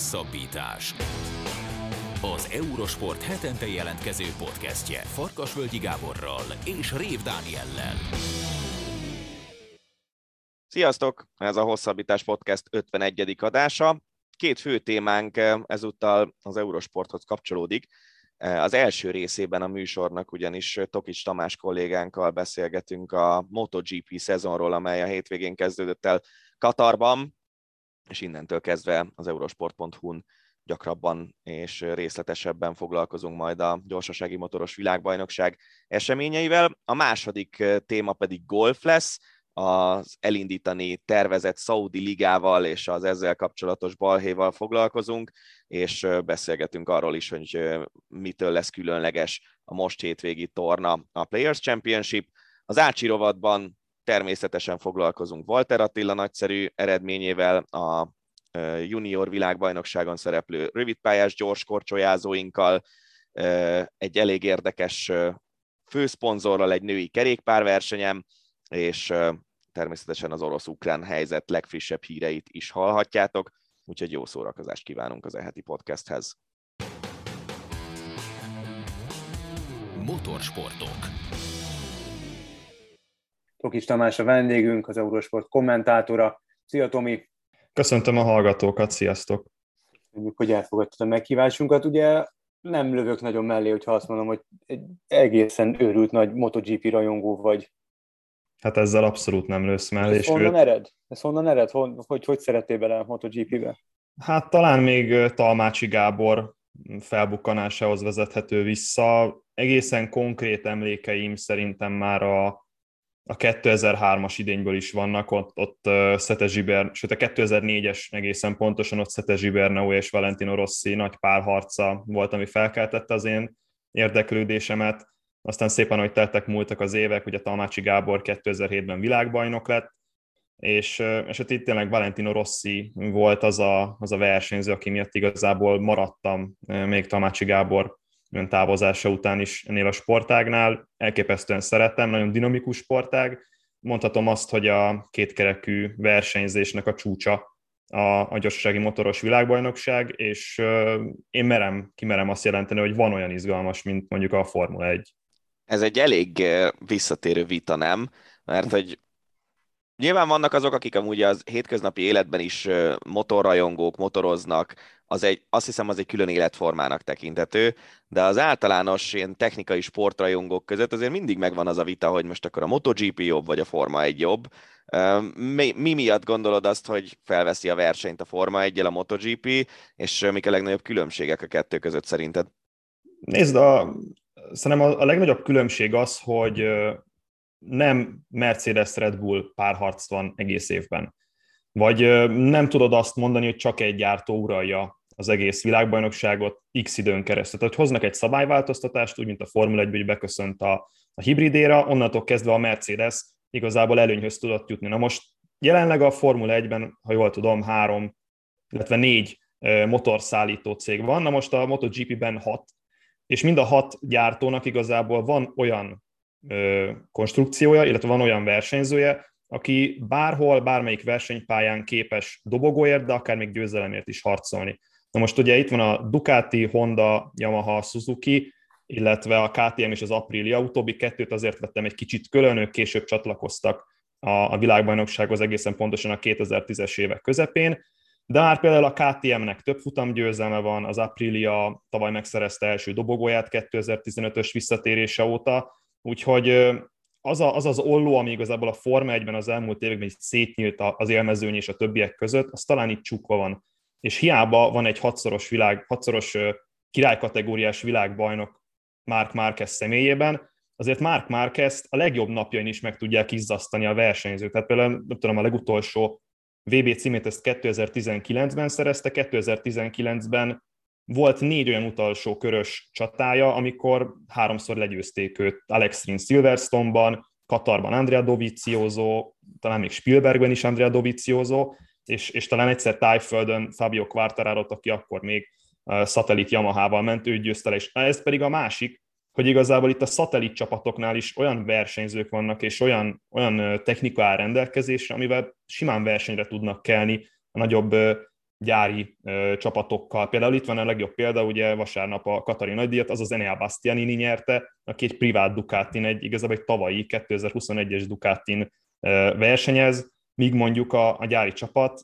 Hosszabbítás. Az Eurosport hetente jelentkező podcastje Farkasvölgyi Gáborral és Rév Dániellel. Sziasztok! Ez a Hosszabbítás Podcast 51. adása. Két fő témánk ezúttal az Eurosporthoz kapcsolódik. Az első részében a műsornak ugyanis Tokics Tamás kollégánkkal beszélgetünk a MotoGP szezonról, amely a hétvégén kezdődött el Katarban, és innentől kezdve az eurosport.hu-n gyakrabban és részletesebben foglalkozunk majd a gyorsasági motoros világbajnokság eseményeivel. A második téma pedig golf lesz, az elindítani tervezett Saudi ligával és az ezzel kapcsolatos balhéval foglalkozunk, és beszélgetünk arról is, hogy mitől lesz különleges a most hétvégi torna a Players Championship. Az Ácsi rovatban természetesen foglalkozunk Walter Attila nagyszerű eredményével, a junior világbajnokságon szereplő rövidpályás gyors korcsolyázóinkkal, egy elég érdekes főszponzorral egy női kerékpárversenyem, és természetesen az orosz-ukrán helyzet legfrissebb híreit is hallhatjátok, úgyhogy jó szórakozást kívánunk az eheti podcasthez. Motorsportok. Tokis Tamás a vendégünk, az Eurosport kommentátora. Szia Tomi! Köszöntöm a hallgatókat, sziasztok! Köszönjük, hogy elfogadtad a meghívásunkat. Ugye nem lövök nagyon mellé, hogyha azt mondom, hogy egy egészen őrült nagy MotoGP rajongó vagy. Hát ezzel abszolút nem lősz mellé. Ez honnan ered? Ez honnan ered? Hogy, hogy, hogy szerettél bele a MotoGP-be? Hát talán még Talmácsi Gábor felbukkanásához vezethető vissza. Egészen konkrét emlékeim szerintem már a a 2003-as idényből is vannak, ott, ott Szete Zsiber, sőt a 2004-es egészen pontosan ott Szete Zsibernau és Valentino Rossi nagy párharca volt, ami felkeltette az én érdeklődésemet. Aztán szépen, hogy teltek múltak az évek, ugye Talmácsi Gábor 2007-ben világbajnok lett, és, és hát itt tényleg Valentino Rossi volt az a, az a versenyző, aki miatt igazából maradtam még Talmácsi Gábor ön távozása után is ennél a sportágnál. Elképesztően szeretem, nagyon dinamikus sportág. Mondhatom azt, hogy a kétkerekű versenyzésnek a csúcsa a, a gyorsasági motoros világbajnokság, és uh, én merem, kimerem azt jelenteni, hogy van olyan izgalmas, mint mondjuk a Formula 1. Ez egy elég visszatérő vita, nem? Mert hogy Nyilván vannak azok, akik amúgy az hétköznapi életben is motorrajongók, motoroznak, az egy, azt hiszem az egy külön életformának tekintető, de az általános ilyen technikai sportrajongók között azért mindig megvan az a vita, hogy most akkor a MotoGP jobb, vagy a Forma 1 jobb. Mi, mi miatt gondolod azt, hogy felveszi a versenyt a Forma 1 a MotoGP, és mik a legnagyobb különbségek a kettő között szerinted? Nézd, a, szerintem a, a legnagyobb különbség az, hogy nem Mercedes-Red Bull párharc van egész évben. Vagy nem tudod azt mondani, hogy csak egy gyártó uralja az egész világbajnokságot x időn keresztül. Tehát, hogy hoznak egy szabályváltoztatást, úgy, mint a Formula 1 hogy beköszönt a, a hibridéra, onnantól kezdve a Mercedes igazából előnyhöz tudott jutni. Na most jelenleg a Formula 1-ben, ha jól tudom, három, illetve négy motorszállító cég van, na most a MotoGP-ben hat, és mind a hat gyártónak igazából van olyan konstrukciója, illetve van olyan versenyzője, aki bárhol, bármelyik versenypályán képes dobogóért, de akár még győzelemért is harcolni. Na most ugye itt van a Ducati, Honda, Yamaha, Suzuki, illetve a KTM és az Aprilia, utóbbi kettőt azért vettem egy kicsit külön, ők később csatlakoztak a, a világbajnoksághoz egészen pontosan a 2010-es évek közepén, de már például a KTM-nek több futamgyőzelme van, az Aprilia tavaly megszerezte első dobogóját 2015-ös visszatérése óta, Úgyhogy az, a, az az olló, ami igazából a Forma 1-ben az elmúlt években is szétnyílt az élmezőny és a többiek között, az talán itt csukva van. És hiába van egy hatszoros, világ, hatszoros királykategóriás világbajnok Mark Marquez személyében, azért Mark Marquez a legjobb napjain is meg tudják izzasztani a versenyzőt. Tehát például, nem tudom, a legutolsó VB címét ezt 2019-ben szerezte, 2019-ben volt négy olyan utolsó körös csatája, amikor háromszor legyőzték őt Alex Rins Silverstone-ban, Katarban Andrea Dovizioso, talán még Spielbergben is Andrea Dovizioso, és, és talán egyszer Tájföldön Fabio quartararo aki akkor még szatellit Yamaha-val ment, ő győzte le, és ez pedig a másik, hogy igazából itt a szatellit csapatoknál is olyan versenyzők vannak, és olyan, olyan technika áll rendelkezésre, amivel simán versenyre tudnak kelni a nagyobb gyári ö, csapatokkal. Például itt van a legjobb példa, ugye vasárnap a Katari nagydíjat, az az Enea Bastianini nyerte, aki egy privát Ducatin, egy igazából egy tavalyi 2021-es Ducatin ö, versenyez, míg mondjuk a, a gyári csapat,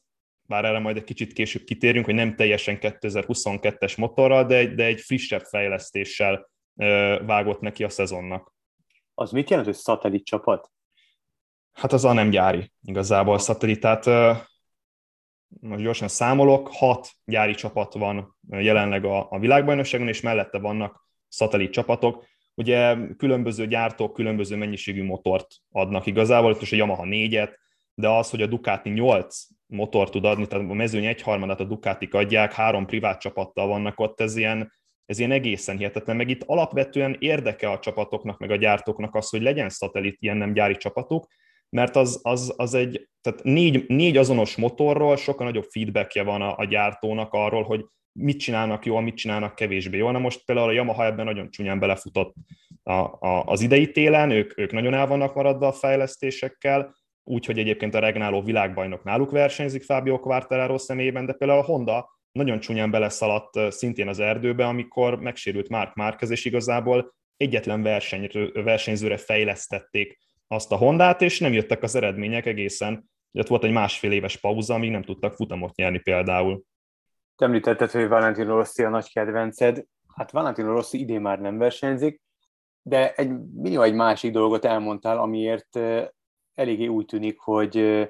bár erre majd egy kicsit később kitérünk, hogy nem teljesen 2022-es motorral, de egy, de egy frissebb fejlesztéssel ö, vágott neki a szezonnak. Az mit jelent, hogy szatellit csapat? Hát az a nem gyári igazából a szatellitát most gyorsan számolok, hat gyári csapat van jelenleg a, a világbajnokságon, és mellette vannak szatellit csapatok. Ugye különböző gyártók különböző mennyiségű motort adnak igazából, itt most a Yamaha négyet, de az, hogy a Ducati 8 motor tud adni, tehát a mezőny egyharmadát a Ducatik adják, három privát csapattal vannak ott, ez ilyen, ez ilyen egészen hihetetlen, meg itt alapvetően érdeke a csapatoknak, meg a gyártóknak az, hogy legyen szatellit ilyen nem gyári csapatuk, mert az, az, az egy, tehát négy, négy azonos motorról sokkal nagyobb feedbackje van a, a gyártónak arról, hogy mit csinálnak jól, mit csinálnak kevésbé jól. Na most például a Yamaha ebben nagyon csúnyán belefutott a, a, az idei télen, ők, ők nagyon el vannak maradva a fejlesztésekkel, úgyhogy egyébként a regnáló világbajnok náluk versenyzik Fábio Quartararo személyében, de például a Honda nagyon csúnyán beleszaladt szintén az erdőbe, amikor megsérült Mark Márquez, és igazából egyetlen versenyzőre fejlesztették azt a Hondát, és nem jöttek az eredmények egészen. Ott volt egy másfél éves pauza, amíg nem tudtak futamot nyerni például. Te említetted, hogy Valentino Rossi a nagy kedvenced. Hát Valentino Rossi idén már nem versenyzik, de egy, minimum egy másik dolgot elmondtál, amiért eléggé úgy tűnik, hogy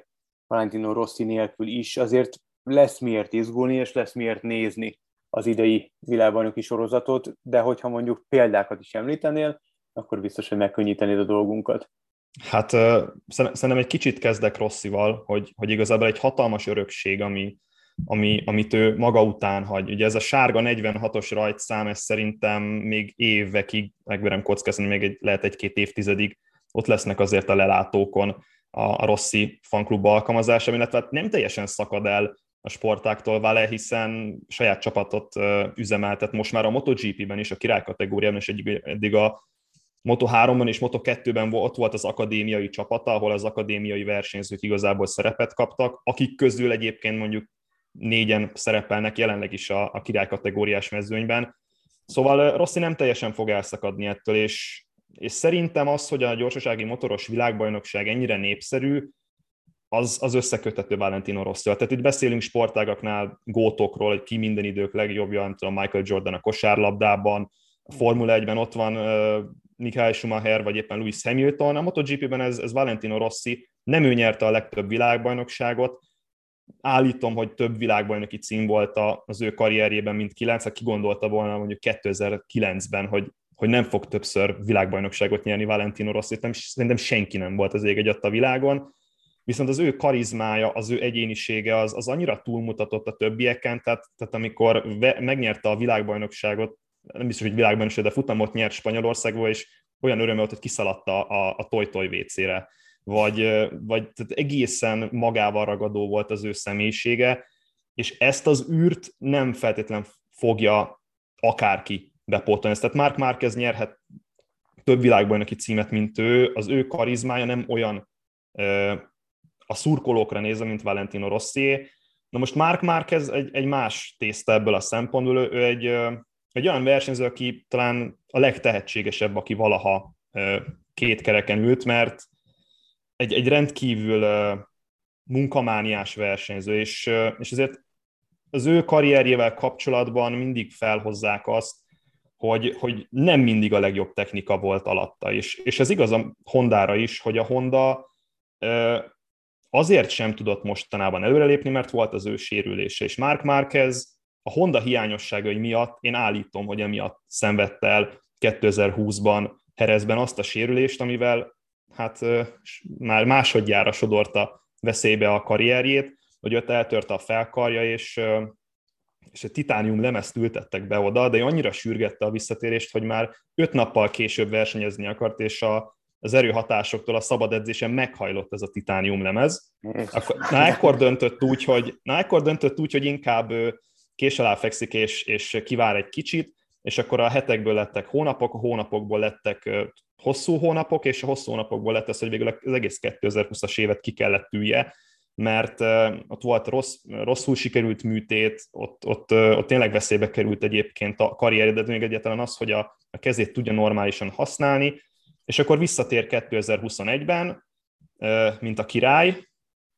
Valentino Rossi nélkül is azért lesz miért izgulni, és lesz miért nézni az idei világbajnoki sorozatot, de hogyha mondjuk példákat is említenél, akkor biztos, hogy megkönnyítenéd a dolgunkat. Hát szerintem egy kicsit kezdek Rosszival, hogy, hogy igazából egy hatalmas örökség, ami, ami, amit ő maga után hagy. Ugye ez a sárga 46-os rajtszám, ez szerintem még évekig, megverem kockázni, még egy, lehet egy-két évtizedig ott lesznek azért a lelátókon a, a Rossi fanklub alkalmazása, illetve hát nem teljesen szakad el a sportáktól vele, hiszen saját csapatot üzemeltet most már a MotoGP-ben is, a király kategóriában, és eddig, a Moto3-ban és Moto2-ben ott volt az akadémiai csapata, ahol az akadémiai versenyzők igazából szerepet kaptak, akik közül egyébként mondjuk négyen szerepelnek jelenleg is a, a király kategóriás mezőnyben. Szóval Rossi nem teljesen fog elszakadni ettől, és, és szerintem az, hogy a gyorsasági motoros világbajnokság ennyire népszerű, az, az összeköthető Valentino rossi Tehát itt beszélünk sportágaknál gótokról, hogy ki minden idők legjobbja, nem tudom, Michael Jordan a kosárlabdában, a Formula 1-ben ott van Michael Schumacher, vagy éppen Lewis Hamilton. A MotoGP-ben ez, ez Valentino Rossi, nem ő nyerte a legtöbb világbajnokságot, állítom, hogy több világbajnoki cím volt az ő karrierjében, mint kilenc, ha kigondolta volna mondjuk 2009-ben, hogy, hogy nem fog többször világbajnokságot nyerni Valentino Rossi, nem, szerintem senki nem volt az ég egy a világon, viszont az ő karizmája, az ő egyénisége az, az annyira túlmutatott a többieken, tehát, tehát amikor ve, megnyerte a világbajnokságot nem biztos, hogy világban is, de futamot nyert Spanyolországból, és olyan öröm volt, hogy kiszaladta a, a toj-toj WC-re. Vagy, vagy tehát egészen magával ragadó volt az ő személyisége, és ezt az űrt nem feltétlen fogja akárki bepótolni. Tehát Mark Márquez nyerhet több világbajnoki címet, mint ő, az ő karizmája nem olyan a szurkolókra nézve, mint Valentino Rossi. Na most Mark Márquez egy, egy más tészta ebből a szempontból, ő egy, egy olyan versenyző, aki talán a legtehetségesebb, aki valaha két kereken ült, mert egy, egy rendkívül munkamániás versenyző, és, és ezért az ő karrierjével kapcsolatban mindig felhozzák azt, hogy, hogy nem mindig a legjobb technika volt alatta, és, és ez igaz a Hondára is, hogy a Honda azért sem tudott mostanában előrelépni, mert volt az ő sérülése, és Mark Marquez a Honda hiányosságai miatt én állítom, hogy emiatt szenvedte el 2020-ban Herezben azt a sérülést, amivel hát már másodjára sodorta veszélybe a karrierjét, hogy ott eltörte a felkarja, és, és egy titánium lemezt ültettek be oda, de annyira sürgette a visszatérést, hogy már öt nappal később versenyezni akart, és a, az erőhatásoktól a szabad edzésen meghajlott ez a titánium lemez. Akkor, na, ekkor döntött úgy, hogy, na, ekkor döntött úgy, hogy inkább kés alá fekszik és, és kivár egy kicsit, és akkor a hetekből lettek hónapok, a hónapokból lettek hosszú hónapok, és a hosszú hónapokból lett az, hogy végül az egész 2020-as évet ki kellett ülje, mert ott volt rossz, rosszul sikerült műtét, ott, ott, ott tényleg veszélybe került egyébként a karrierje, de még egyáltalán az, hogy a, a kezét tudja normálisan használni, és akkor visszatér 2021-ben, mint a király,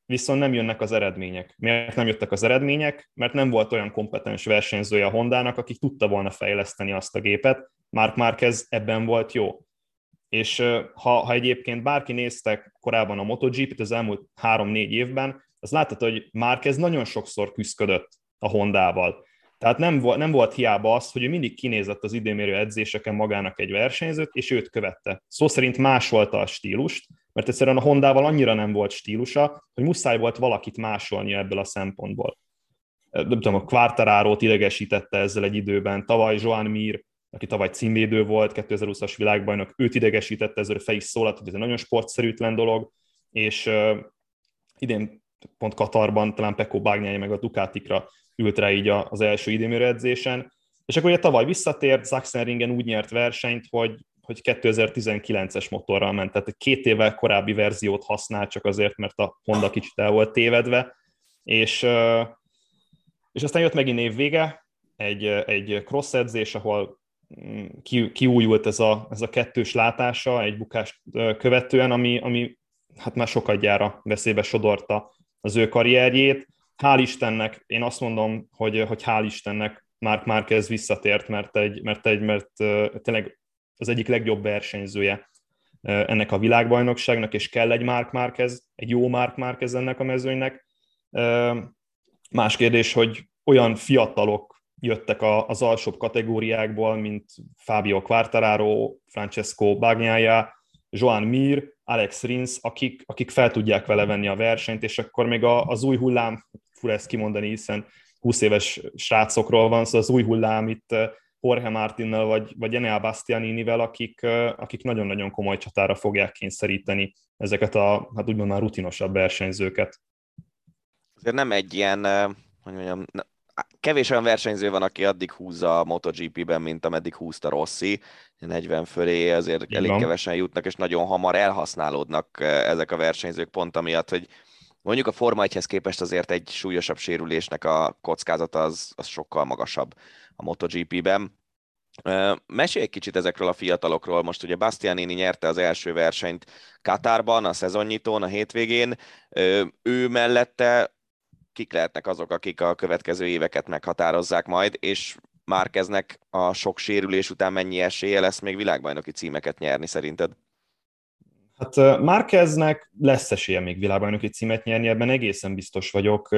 viszont nem jönnek az eredmények. Miért nem jöttek az eredmények? Mert nem volt olyan kompetens versenyzője a Hondának, aki tudta volna fejleszteni azt a gépet. Mark Marquez ebben volt jó. És ha, ha egyébként bárki néztek korábban a MotoGP-t az elmúlt három-négy évben, az láttad, hogy Marquez nagyon sokszor küzdött a Hondával. Tehát nem, volt, nem volt hiába az, hogy ő mindig kinézett az időmérő edzéseken magának egy versenyzőt, és őt követte. Szó szerint másolta a stílust, mert egyszerűen a Hondával annyira nem volt stílusa, hogy muszáj volt valakit másolni ebből a szempontból. Nem tudom, a Quartararo-t idegesítette ezzel egy időben, tavaly Joan Mir, aki tavaly címvédő volt, 2020-as világbajnok, őt idegesítette, ezzel fel is szólalt, hogy ez egy nagyon sportszerűtlen dolog, és uh, idén pont Katarban talán Peko Bagnyája meg a Ducatikra ült rá így az első időmérő edzésen, és akkor ugye tavaly visszatért, Sachsenringen úgy nyert versenyt, hogy, hogy 2019-es motorral ment, tehát egy két évvel korábbi verziót használ, csak azért, mert a Honda kicsit el volt tévedve, és, és aztán jött megint év vége, egy, egy cross edzés, ahol mm, ki, kiújult ez a, ez a kettős látása egy bukást követően, ami, ami hát már sokat gyára veszélybe sodorta az ő karrierjét, hál' Istennek, én azt mondom, hogy, hogy hál' Istennek Mark Marquez visszatért, mert, egy, mert, egy, mert tényleg az egyik legjobb versenyzője ennek a világbajnokságnak, és kell egy Mark Marquez, egy jó Mark Marquez ennek a mezőnynek. Más kérdés, hogy olyan fiatalok jöttek az alsóbb kategóriákból, mint Fabio Quartararo, Francesco Bagnaia, Joan Mir, Alex Rins, akik, akik fel tudják vele venni a versenyt, és akkor még az új hullám, fura ezt kimondani, hiszen 20 éves srácokról van, szóval az új hullám itt Jorge Martinnal vagy, vagy Enea Bastianinivel, akik, akik nagyon-nagyon komoly csatára fogják kényszeríteni ezeket a, hát úgymond már rutinosabb versenyzőket. Azért nem egy ilyen, hogy mondjam, kevés olyan versenyző van, aki addig húzza a MotoGP-ben, mint ameddig húzta Rossi, 40 fölé azért Igen. elég kevesen jutnak, és nagyon hamar elhasználódnak ezek a versenyzők pont amiatt, hogy mondjuk a Forma 1 képest azért egy súlyosabb sérülésnek a kockázata az, az sokkal magasabb a MotoGP-ben. Mesélj egy kicsit ezekről a fiatalokról. Most ugye Bastianini nyerte az első versenyt Katárban, a szezonnyitón, a hétvégén. Ő mellette kik lehetnek azok, akik a következő éveket meghatározzák majd, és Márkeznek a sok sérülés után mennyi esélye lesz még világbajnoki címeket nyerni szerinted? Hát Márkeznek lesz esélye még világbajnoki címet nyerni, ebben egészen biztos vagyok.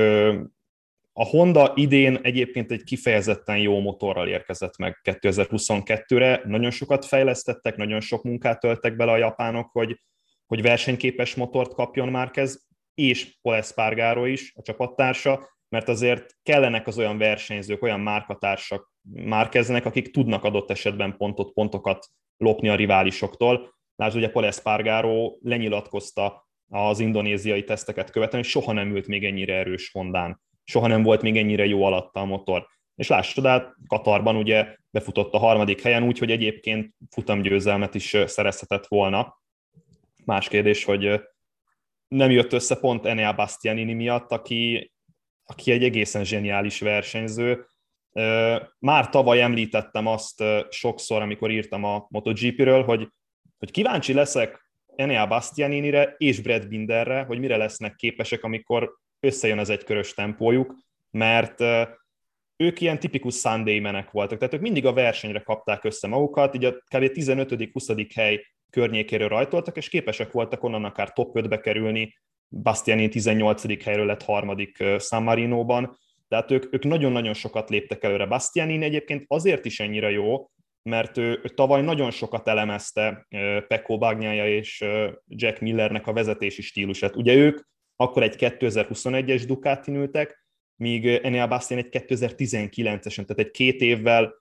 A Honda idén egyébként egy kifejezetten jó motorral érkezett meg 2022-re. Nagyon sokat fejlesztettek, nagyon sok munkát töltek bele a japánok, hogy, hogy versenyképes motort kapjon Márkez, és Paul Espargaro is, a csapattársa, mert azért kellenek az olyan versenyzők, olyan márkatársak márkeznek, akik tudnak adott esetben pontot, pontokat lopni a riválisoktól. Lásd, ugye Paul lenyilatkozta az indonéziai teszteket követően, hogy soha nem ült még ennyire erős Hondán, soha nem volt még ennyire jó alatta a motor. És lássad, át Katarban ugye befutott a harmadik helyen, úgyhogy egyébként futamgyőzelmet is szerezhetett volna. Más kérdés, hogy nem jött össze pont Enea Bastianini miatt, aki, aki egy egészen zseniális versenyző. Már tavaly említettem azt sokszor, amikor írtam a MotoGP-ről, hogy, hogy kíváncsi leszek Enea Bastianinire és Brad Binderre, hogy mire lesznek képesek, amikor összejön az egykörös tempójuk, mert ők ilyen tipikus Sunday menek voltak, tehát ők mindig a versenyre kapták össze magukat, így a kb. 15.-20. hely környékéről rajtoltak, és képesek voltak onnan akár top 5-be kerülni, Bastiani 18. helyről lett harmadik San Marino-ban, tehát ők, ők nagyon-nagyon sokat léptek előre. Bastiani egyébként azért is ennyire jó, mert ő, ő tavaly nagyon sokat elemezte Pecco Bagnaia és Jack Millernek a vezetési stílusát. Ugye ők akkor egy 2021-es Ducati ültek, míg Enea Bastian egy 2019-esen, tehát egy két évvel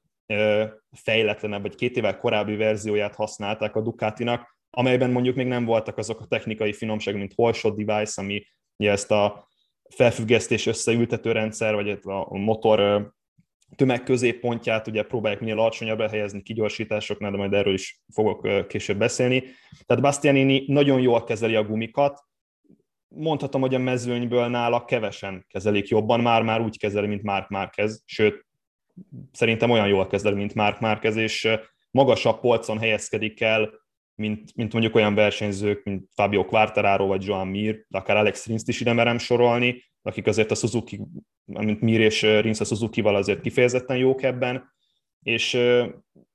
fejletlenebb, vagy két évvel korábbi verzióját használták a Ducatinak, amelyben mondjuk még nem voltak azok a technikai finomságok, mint Holshot device, ami ugye ezt a felfüggesztés összeültető rendszer, vagy a motor tömegközéppontját ugye próbálják minél alacsonyabbra helyezni kigyorsításoknál, de majd erről is fogok később beszélni. Tehát Bastianini nagyon jól kezeli a gumikat, mondhatom, hogy a mezőnyből nála kevesen kezelik jobban, már-már úgy kezeli, mint Mark Márquez, sőt, szerintem olyan jól kezeli, mint Mark Márquez, és magasabb polcon helyezkedik el, mint, mint mondjuk olyan versenyzők, mint Fabio Quartararo vagy Joan Mir, de akár Alex Rins is ide merem sorolni, akik azért a Suzuki, mint Mir és Rins a Suzuki-val azért kifejezetten jók ebben, és,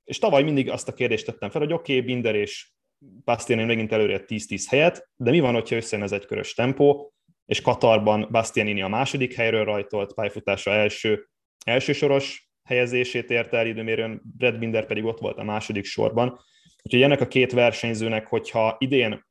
és tavaly mindig azt a kérdést tettem fel, hogy oké, okay, Binder és Bastiani megint előre 10-10 helyet, de mi van, hogyha összejön ez egy körös tempó, és Katarban Bastianini a második helyről rajtolt, pályafutása első, első soros helyezését érte el időmérőn, Brad Binder pedig ott volt a második sorban. Úgyhogy ennek a két versenyzőnek, hogyha idén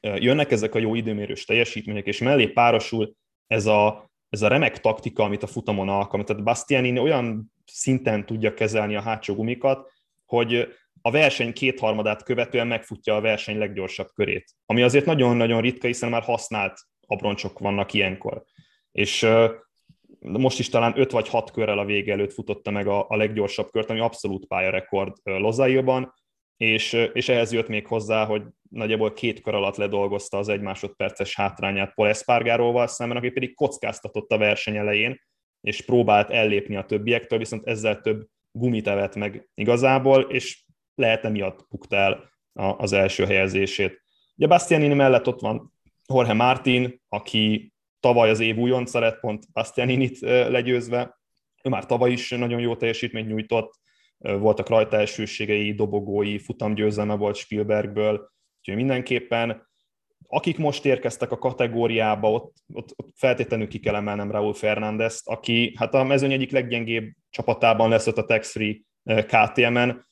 jönnek ezek a jó időmérős teljesítmények, és mellé párosul ez a, ez a remek taktika, amit a futamon alkalmaz. Tehát Bastianini olyan szinten tudja kezelni a hátsó gumikat, hogy a verseny kétharmadát követően megfutja a verseny leggyorsabb körét. Ami azért nagyon-nagyon ritka, hiszen már használt abroncsok vannak ilyenkor. És most is talán 5 vagy 6 körrel a vége előtt futotta meg a, a leggyorsabb kört, ami abszolút pályarekord Lozailban, és, és ehhez jött még hozzá, hogy nagyjából két kör alatt ledolgozta az egy másodperces hátrányát Paul Espargaróval szemben, aki pedig kockáztatott a verseny elején, és próbált ellépni a többiektől, viszont ezzel több gumit evett meg igazából, és lehet emiatt bukta el az első helyezését. Ugye Bastianini mellett ott van Jorge Martin, aki tavaly az év újonca lett, pont Bastianinit legyőzve. Ő már tavaly is nagyon jó teljesítményt nyújtott, voltak rajta elsőségei, dobogói, futamgyőzelme volt Spielbergből, úgyhogy mindenképpen akik most érkeztek a kategóriába, ott, ott, ott feltétlenül ki kell emelnem Raúl Fernándezt, aki hát a mezőny egyik leggyengébb csapatában lesz ott a Tax Free KTM-en.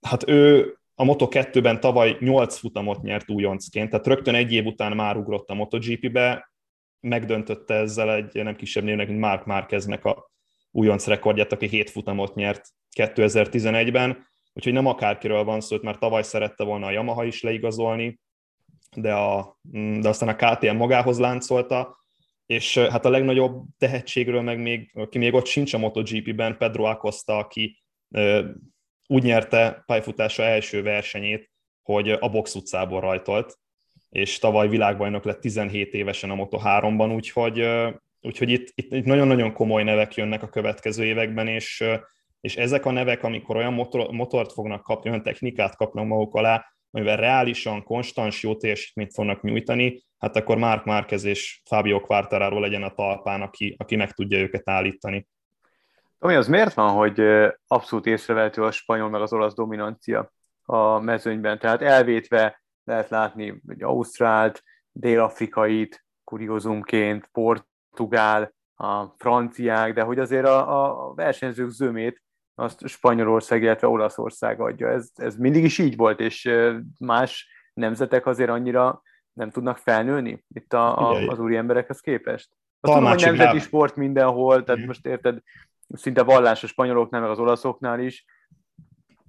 Hát ő a Moto2-ben tavaly 8 futamot nyert újoncként, tehát rögtön egy év után már ugrott a MotoGP-be, megdöntötte ezzel egy nem kisebb névnek, mint Mark Márqueznek a újonc rekordját, aki 7 futamot nyert 2011-ben, úgyhogy nem akárkiről van szó, mert tavaly szerette volna a Yamaha is leigazolni, de, a, de aztán a KTM magához láncolta, és hát a legnagyobb tehetségről meg még, aki még ott sincs a MotoGP-ben, Pedro Acosta, aki úgy nyerte pályafutása első versenyét, hogy a box utcából rajtolt, és tavaly világbajnok lett 17 évesen a Moto3-ban, úgyhogy, úgyhogy itt, itt, itt nagyon-nagyon komoly nevek jönnek a következő években, és, és ezek a nevek, amikor olyan motor, motort fognak kapni, olyan technikát kapnak maguk alá, amivel reálisan, konstans jó teljesítményt fognak nyújtani, hát akkor Mark Márquez és Fabio Quartararo legyen a talpán, aki, aki meg tudja őket állítani. Ami az miért van, hogy abszolút észrevehető a spanyol meg az olasz dominancia a mezőnyben? Tehát elvétve lehet látni egy ausztrált, dél-afrikait, kuriózumként, portugál, a franciák, de hogy azért a, a versenyzők zömét azt Spanyolország, illetve Olaszország adja. Ez, ez mindig is így volt, és más nemzetek azért annyira nem tudnak felnőni itt a, a, az úri emberekhez képest. Azt tudom, hogy nemzeti sport mindenhol, tehát mm. most érted, szinte vallás a spanyoloknál, meg az olaszoknál is.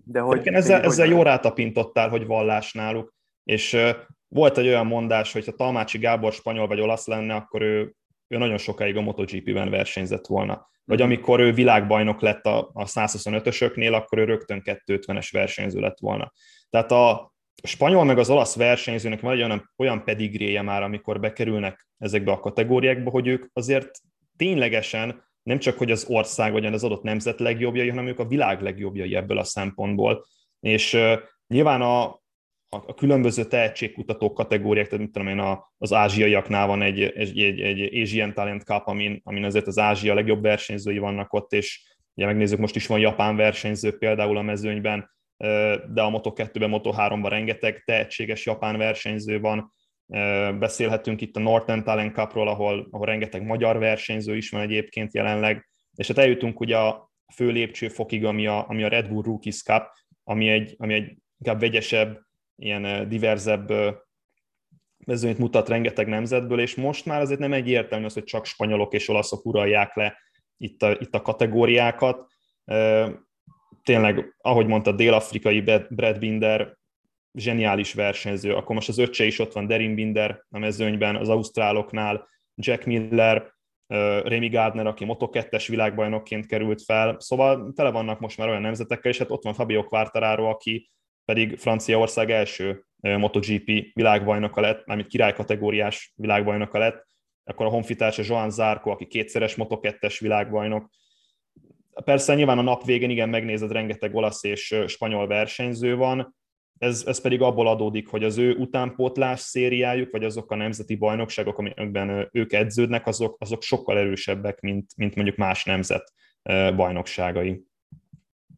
De hogy Igen, ezzel, hogy ezzel jó rátapintottál, hogy vallás náluk, és uh, volt egy olyan mondás, hogy ha Talmácsi Gábor spanyol vagy olasz lenne, akkor ő, ő nagyon sokáig a MotoGP-ben versenyzett volna. Vagy mhm. amikor ő világbajnok lett a, a 125-ösöknél, akkor ő rögtön 250-es versenyző lett volna. Tehát a, a spanyol meg az olasz versenyzőnek van egy olyan, olyan pedigréje már, amikor bekerülnek ezekbe a kategóriákba, hogy ők azért ténylegesen nem csak, hogy az ország vagy az adott nemzet legjobbjai, hanem ők a világ legjobbjai ebből a szempontból. És uh, nyilván a, a, a különböző tehetségkutató kategóriák, tehát mit tudom én, a, az ázsiaiaknál van egy, egy, egy, egy Asian Talent Cup, amin, amin azért az Ázsia legjobb versenyzői vannak ott, és ugye megnézzük, most is van japán versenyző például a mezőnyben, de a Moto2-ben, Moto3-ban rengeteg tehetséges japán versenyző van, Beszélhetünk itt a Northern Talent Cupról, ahol, ahol rengeteg magyar versenyző is van egyébként jelenleg, és hát eljutunk ugye a fő lépcsőfokig, ami a, ami a Red Bull Rookies Cup, ami egy, ami egy inkább vegyesebb, ilyen diverzebb mezőnyt mutat rengeteg nemzetből, és most már azért nem egyértelmű az, hogy csak spanyolok és olaszok uralják le itt a, itt a kategóriákat. Tényleg, ahogy mondta, dél-afrikai Brad Binder zseniális versenyző. Akkor most az öccse is ott van, Derin Binder a mezőnyben, az ausztráloknál, Jack Miller, Remy Gardner, aki Moto2-es világbajnokként került fel, szóval tele vannak most már olyan nemzetekkel, és hát ott van Fabio Quartararo, aki pedig Franciaország első MotoGP világbajnoka lett, mármint királykategóriás világbajnoka lett, akkor a honfitársa Joan Zarco, aki kétszeres Moto2-es világbajnok. Persze nyilván a nap végén igen megnézed, rengeteg olasz és spanyol versenyző van, ez, ez pedig abból adódik, hogy az ő utánpótlás szériájuk, vagy azok a nemzeti bajnokságok, amikben ők edződnek, azok, azok sokkal erősebbek, mint, mint mondjuk más nemzet bajnokságai.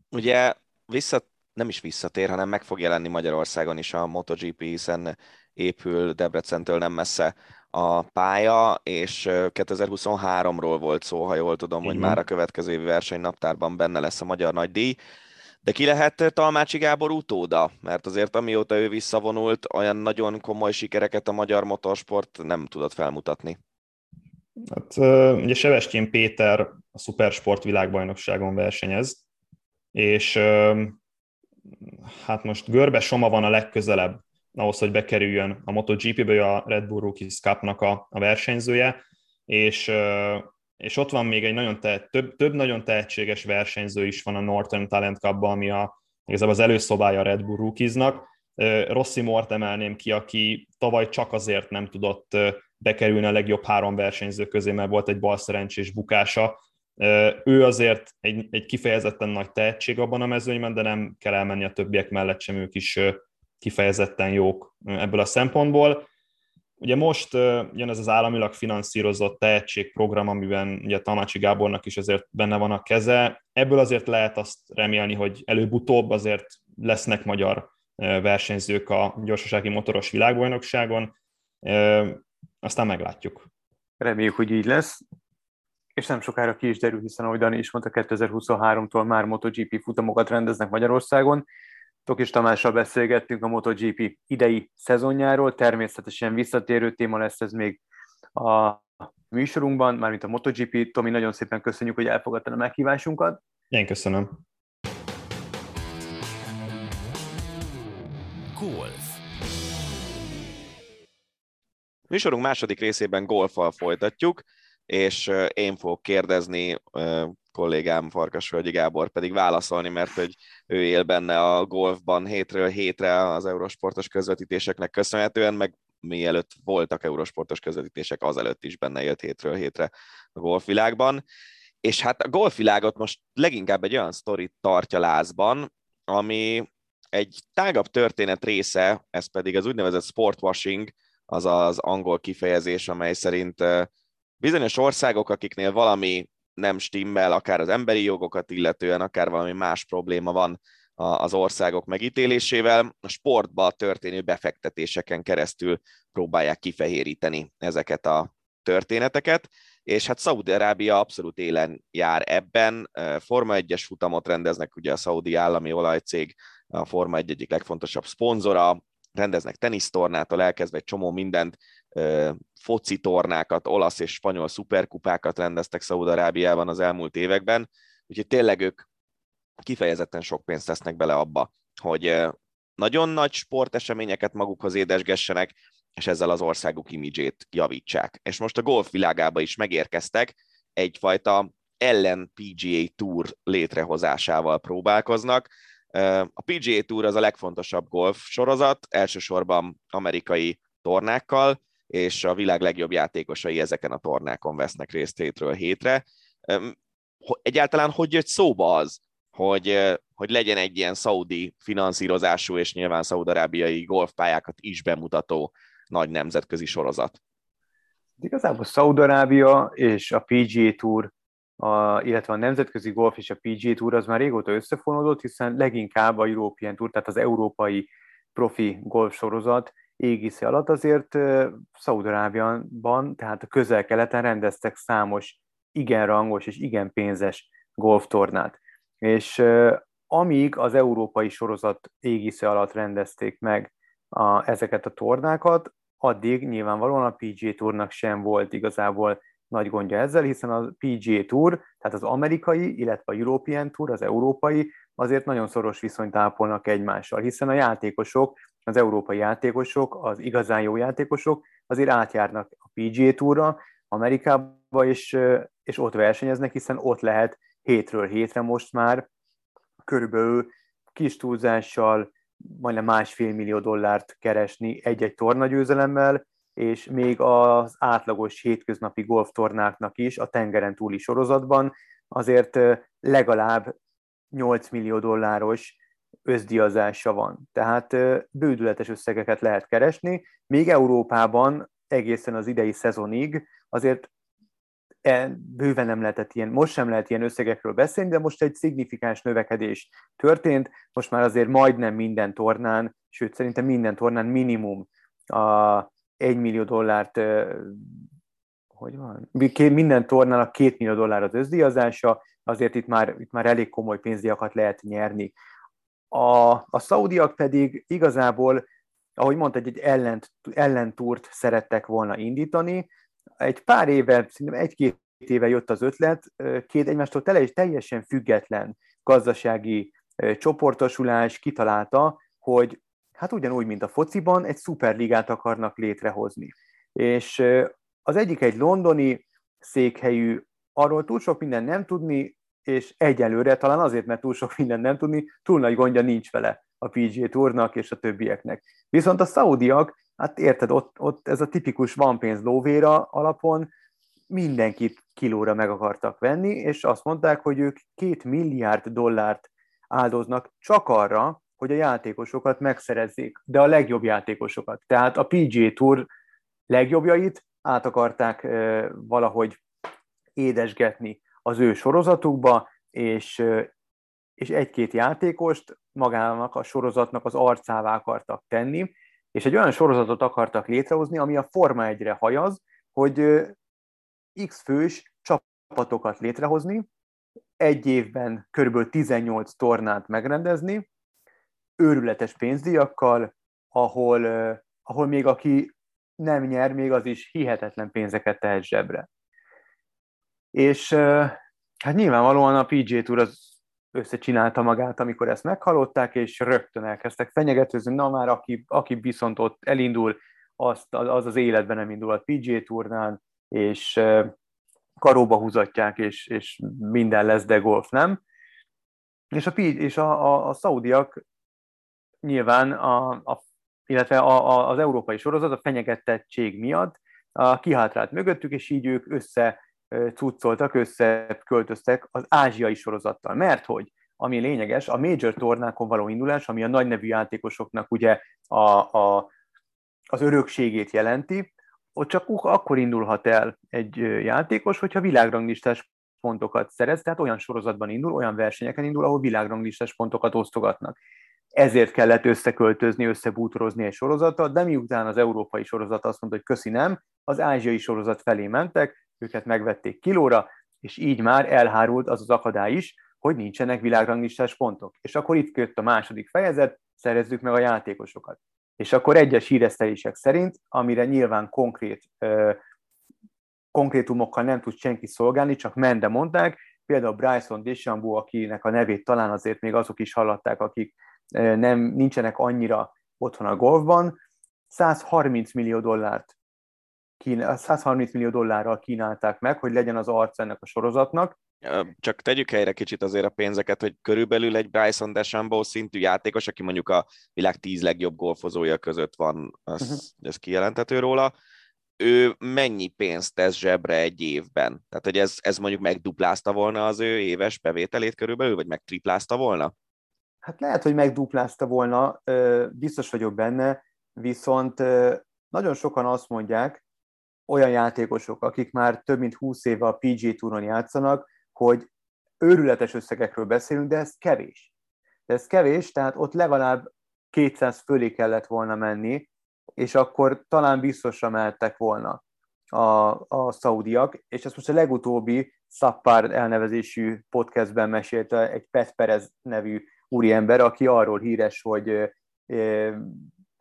Ugye vissza, nem is visszatér, hanem meg fog jelenni Magyarországon is a MotoGP, hiszen épül Debrecentől nem messze a pálya, és 2023-ról volt szó, ha jól tudom, Igen. hogy már a következő évi versenynaptárban benne lesz a Magyar Nagydíj. De ki lehet Talmácsi Gábor utóda? Mert azért amióta ő visszavonult, olyan nagyon komoly sikereket a magyar motorsport nem tudott felmutatni. Hát, ugye Sevestjén Péter a Supersport világbajnokságon versenyez, és hát most Görbe Soma van a legközelebb ahhoz, hogy bekerüljön a MotoGP-be, a Red Bull Rookies Cup-nak a, a versenyzője, és, és ott van még egy nagyon te, több, több nagyon tehetséges versenyző is van a Northern Talent cup ami a, igazából az előszobája a Red Bull Rookiesnak. Rossi Mort emelném ki, aki tavaly csak azért nem tudott bekerülni a legjobb három versenyző közé, mert volt egy balszerencsés bukása. Ő azért egy, egy kifejezetten nagy tehetség abban a mezőnyben, de nem kell elmenni a többiek mellett sem, ők is kifejezetten jók ebből a szempontból. Ugye most jön ez az államilag finanszírozott tehetségprogram, amiben ugye Tamácsi Gábornak is azért benne van a keze. Ebből azért lehet azt remélni, hogy előbb-utóbb azért lesznek magyar versenyzők a gyorsasági motoros világbajnokságon, aztán meglátjuk. Reméljük, hogy így lesz, és nem sokára ki is derül, hiszen ahogy Dani is mondta, 2023-tól már MotoGP futamokat rendeznek Magyarországon, Tokis Tamással beszélgettünk a MotoGP idei szezonjáról, természetesen visszatérő téma lesz ez még a műsorunkban, mármint a MotoGP. Tomi, nagyon szépen köszönjük, hogy elfogadtad a meghívásunkat. Én köszönöm. Golf. Műsorunk második részében golfal folytatjuk, és én fogok kérdezni kollégám Farkasvölgyi Gábor pedig válaszolni, mert hogy ő él benne a golfban hétről hétre az eurosportos közvetítéseknek köszönhetően, meg mielőtt voltak eurosportos közvetítések, azelőtt is benne jött hétről hétre a golfvilágban. És hát a golfvilágot most leginkább egy olyan sztorit tartja lázban, ami egy tágabb történet része, ez pedig az úgynevezett sportwashing, az az angol kifejezés, amely szerint bizonyos országok, akiknél valami nem stimmel, akár az emberi jogokat illetően, akár valami más probléma van az országok megítélésével, a sportba történő befektetéseken keresztül próbálják kifehéríteni ezeket a történeteket, és hát Szaudi-Arábia abszolút élen jár ebben. Forma 1-es futamot rendeznek, ugye a szaudi állami olajcég a Forma 1 egyik legfontosabb szponzora, rendeznek tenisztornától elkezdve egy csomó mindent, foci tornákat, olasz és spanyol szuperkupákat rendeztek Szaúd-Arábiában az elmúlt években, úgyhogy tényleg ők kifejezetten sok pénzt tesznek bele abba, hogy nagyon nagy sporteseményeket magukhoz édesgessenek, és ezzel az országuk imidzsét javítsák. És most a golf világába is megérkeztek, egyfajta ellen PGA Tour létrehozásával próbálkoznak. A PGA Tour az a legfontosabb golf sorozat, elsősorban amerikai tornákkal, és a világ legjobb játékosai ezeken a tornákon vesznek részt hétről hétre. Egyáltalán hogy jött szóba az, hogy, hogy legyen egy ilyen szaudi finanszírozású és nyilván szaudarábiai golfpályákat is bemutató nagy nemzetközi sorozat? Igazából Szaudarábia és a PGA Tour, a, illetve a nemzetközi golf és a PGA Tour az már régóta összefonódott, hiszen leginkább a European Tour, tehát az európai profi golf sorozat égisze alatt azért Szaudarábiában, tehát a közel-keleten rendeztek számos igen rangos és igen pénzes golftornát. És amíg az európai sorozat égisze alatt rendezték meg a, ezeket a tornákat, addig nyilvánvalóan a PGA Tournak sem volt igazából nagy gondja ezzel, hiszen a PGA Tour, tehát az amerikai, illetve a European Tour, az európai, azért nagyon szoros viszonyt ápolnak egymással, hiszen a játékosok, az európai játékosok, az igazán jó játékosok azért átjárnak a PGA Tourra, Amerikába, és, és ott versenyeznek, hiszen ott lehet hétről hétre most már körülbelül kis túlzással majdnem másfél millió dollárt keresni egy-egy tornagyőzelemmel, és még az átlagos hétköznapi golftornáknak is a tengeren túli sorozatban azért legalább 8 millió dolláros összdiazása van. Tehát bődületes összegeket lehet keresni, még Európában egészen az idei szezonig azért e, bőven nem lehetett ilyen, most sem lehet ilyen összegekről beszélni, de most egy szignifikáns növekedés történt, most már azért majdnem minden tornán, sőt szerintem minden tornán minimum a 1 millió dollárt, hogy van? Minden tornának 2 millió dollár az összdíjazása, azért itt már, itt már elég komoly pénzdiakat lehet nyerni. A, a szaudiak pedig igazából, ahogy mondta, egy, egy ellent, ellentúrt szerettek volna indítani. Egy pár éve, szerintem egy-két éve jött az ötlet, két egymástól tele, teljesen független gazdasági csoportosulás kitalálta, hogy hát ugyanúgy, mint a fociban, egy szuperligát akarnak létrehozni. És az egyik egy londoni székhelyű, arról túl sok minden nem tudni, és egyelőre, talán azért, mert túl sok minden nem tudni, túl nagy gondja nincs vele a PGA Tournak és a többieknek. Viszont a szaudiak, hát érted, ott, ott ez a tipikus van pénz lóvéra alapon, mindenkit kilóra meg akartak venni, és azt mondták, hogy ők két milliárd dollárt áldoznak csak arra, hogy a játékosokat megszerezzék, de a legjobb játékosokat. Tehát a PGA Tour legjobbjait át akarták valahogy édesgetni az ő sorozatukba, és, és egy-két játékost magának a sorozatnak az arcává akartak tenni, és egy olyan sorozatot akartak létrehozni, ami a Forma 1-re hajaz, hogy X fős csapatokat létrehozni, egy évben kb. 18 tornát megrendezni, őrületes pénzdíjakkal, ahol, ahol még aki nem nyer, még az is hihetetlen pénzeket tehet zsebre. És hát nyilvánvalóan a PJ Tour az összecsinálta magát, amikor ezt meghallották, és rögtön elkezdtek fenyegetőzni, na már aki, aki viszont ott elindul, azt, az az életben nem indul a PJ Tournán, és karóba húzatják, és, és minden lesz, de golf nem. És a, és a, a, a szaudiak nyilván, a, a, illetve a, a, az európai sorozat a fenyegetettség miatt a kihátrált mögöttük, és így ők össze cuccoltak, összeköltöztek az ázsiai sorozattal. Mert hogy, ami lényeges, a major tornákon való indulás, ami a nagy nevű játékosoknak ugye a, a, az örökségét jelenti, ott csak akkor indulhat el egy játékos, hogyha világranglistás pontokat szerez, tehát olyan sorozatban indul, olyan versenyeken indul, ahol világranglistás pontokat osztogatnak. Ezért kellett összeköltözni, összebútorozni egy sorozatot, de miután az európai sorozat azt mondta, hogy köszi nem, az ázsiai sorozat felé mentek, őket megvették kilóra, és így már elhárult az az akadály is, hogy nincsenek világranglistás pontok. És akkor itt jött a második fejezet, szerezzük meg a játékosokat. És akkor egyes híresztelések szerint, amire nyilván konkrét ö, konkrétumokkal nem tud senki szolgálni, csak mende mondták, például Bryson DeChambeau, akinek a nevét talán azért még azok is hallatták, akik nem, nincsenek annyira otthon a golfban, 130 millió dollárt 130 millió dollárral kínálták meg, hogy legyen az arc ennek a sorozatnak. Csak tegyük helyre kicsit azért a pénzeket, hogy körülbelül egy Bryson DeChambeau szintű játékos, aki mondjuk a világ tíz legjobb golfozója között van, az, uh-huh. ez kijelenthető róla, ő mennyi pénzt tesz zsebre egy évben? Tehát, hogy ez, ez mondjuk megduplázta volna az ő éves bevételét körülbelül, vagy megtriplázta volna? Hát lehet, hogy megduplázta volna, biztos vagyok benne, viszont nagyon sokan azt mondják, olyan játékosok, akik már több mint 20 éve a PG Touron játszanak, hogy őrületes összegekről beszélünk, de ez kevés. De ez kevés, tehát ott legalább 200 fölé kellett volna menni, és akkor talán biztosra mehettek volna a, a szaudiak, és ezt most a legutóbbi Szappár elnevezésű podcastben mesélte egy Pet Perez nevű úriember, aki arról híres, hogy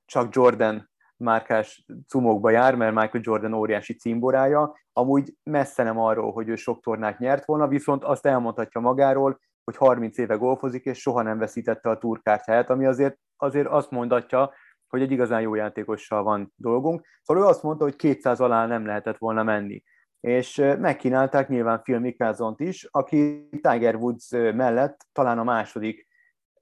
csak Jordan márkás cumokba jár, mert Michael Jordan óriási címborája, amúgy messze nem arról, hogy ő sok tornát nyert volna, viszont azt elmondhatja magáról, hogy 30 éve golfozik, és soha nem veszítette a turkártyáját, ami azért, azért azt mondatja, hogy egy igazán jó játékossal van dolgunk. Szóval ő azt mondta, hogy 200 alá nem lehetett volna menni. És megkínálták nyilván Phil Mickelsont is, aki Tiger Woods mellett talán a második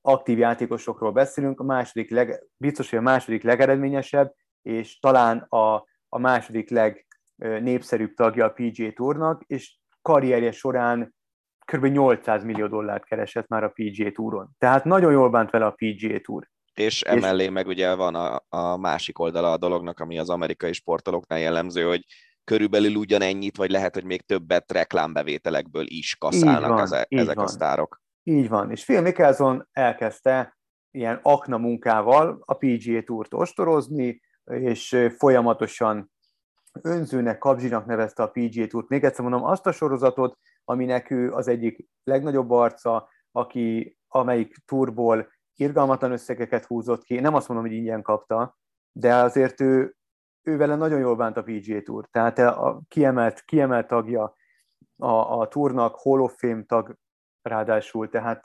aktív játékosokról beszélünk, a második leg, biztos, hogy a második legeredményesebb, és talán a, a második legnépszerűbb tagja a PGA Tournak, és karrierje során kb. 800 millió dollárt keresett már a PGA Touron. Tehát nagyon jól bánt vele a PGA Tour. És emellé és... meg ugye van a, a másik oldala a dolognak, ami az amerikai sportolóknál jellemző, hogy körülbelül ugyanennyit, vagy lehet, hogy még többet reklámbevételekből is kaszálnak van, az, e- ezek van. a sztárok. Így van, és Phil Mickelson elkezdte ilyen akna munkával a PGA Tourt ostorozni, és folyamatosan önzőnek, kapzsinak nevezte a PGA Tourt. Még egyszer mondom, azt a sorozatot, aminek ő az egyik legnagyobb arca, aki amelyik turból irgalmatlan összegeket húzott ki. Nem azt mondom, hogy ingyen kapta, de azért ő, ő vele nagyon jól bánt a PGA Tour. Tehát a kiemelt, kiemelt tagja a, a túrnak, Hall of Fame tag ráadásul. Tehát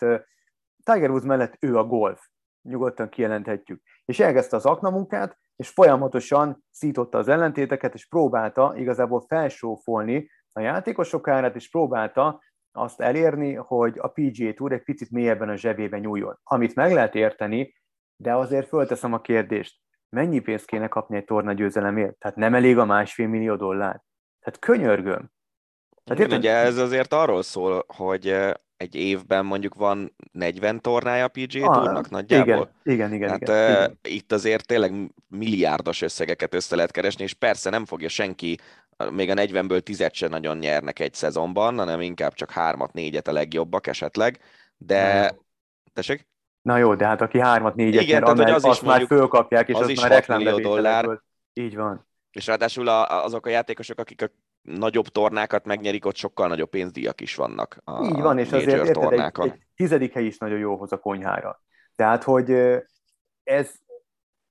Tiger Woods mellett ő a golf. Nyugodtan kijelenthetjük. És elkezdte az akna munkát, és folyamatosan szította az ellentéteket, és próbálta igazából felsófolni a játékosok árát, és próbálta azt elérni, hogy a PGA Tour egy picit mélyebben a zsebébe nyúljon. Amit meg lehet érteni, de azért fölteszem a kérdést, mennyi pénzt kéne kapni egy torna győzelemért? Tehát nem elég a másfél millió dollár? Tehát könyörgöm. Tehát érted? Ugye ez azért arról szól, hogy egy évben mondjuk van 40 tornája a PGA ah, Tournak nagyjából. Igen, igen, igen. Hát igen, igen. itt azért tényleg milliárdos összegeket össze lehet keresni, és persze nem fogja senki, még a 40-ből 10 se nagyon nyernek egy szezonban, hanem inkább csak 3 négyet a legjobbak esetleg, de... Tessék? Na jó, de hát aki 3 négyet igen, nyer, tehát, az azt is már fölkapják, és az, az is már reklámbevételekből. Így van. És ráadásul azok a játékosok, akik a nagyobb tornákat megnyerik, ott sokkal nagyobb pénzdíjak is vannak. A Így van, és azért érted, egy, egy tizedik hely is nagyon jó hoz a konyhára. Tehát, hogy ez,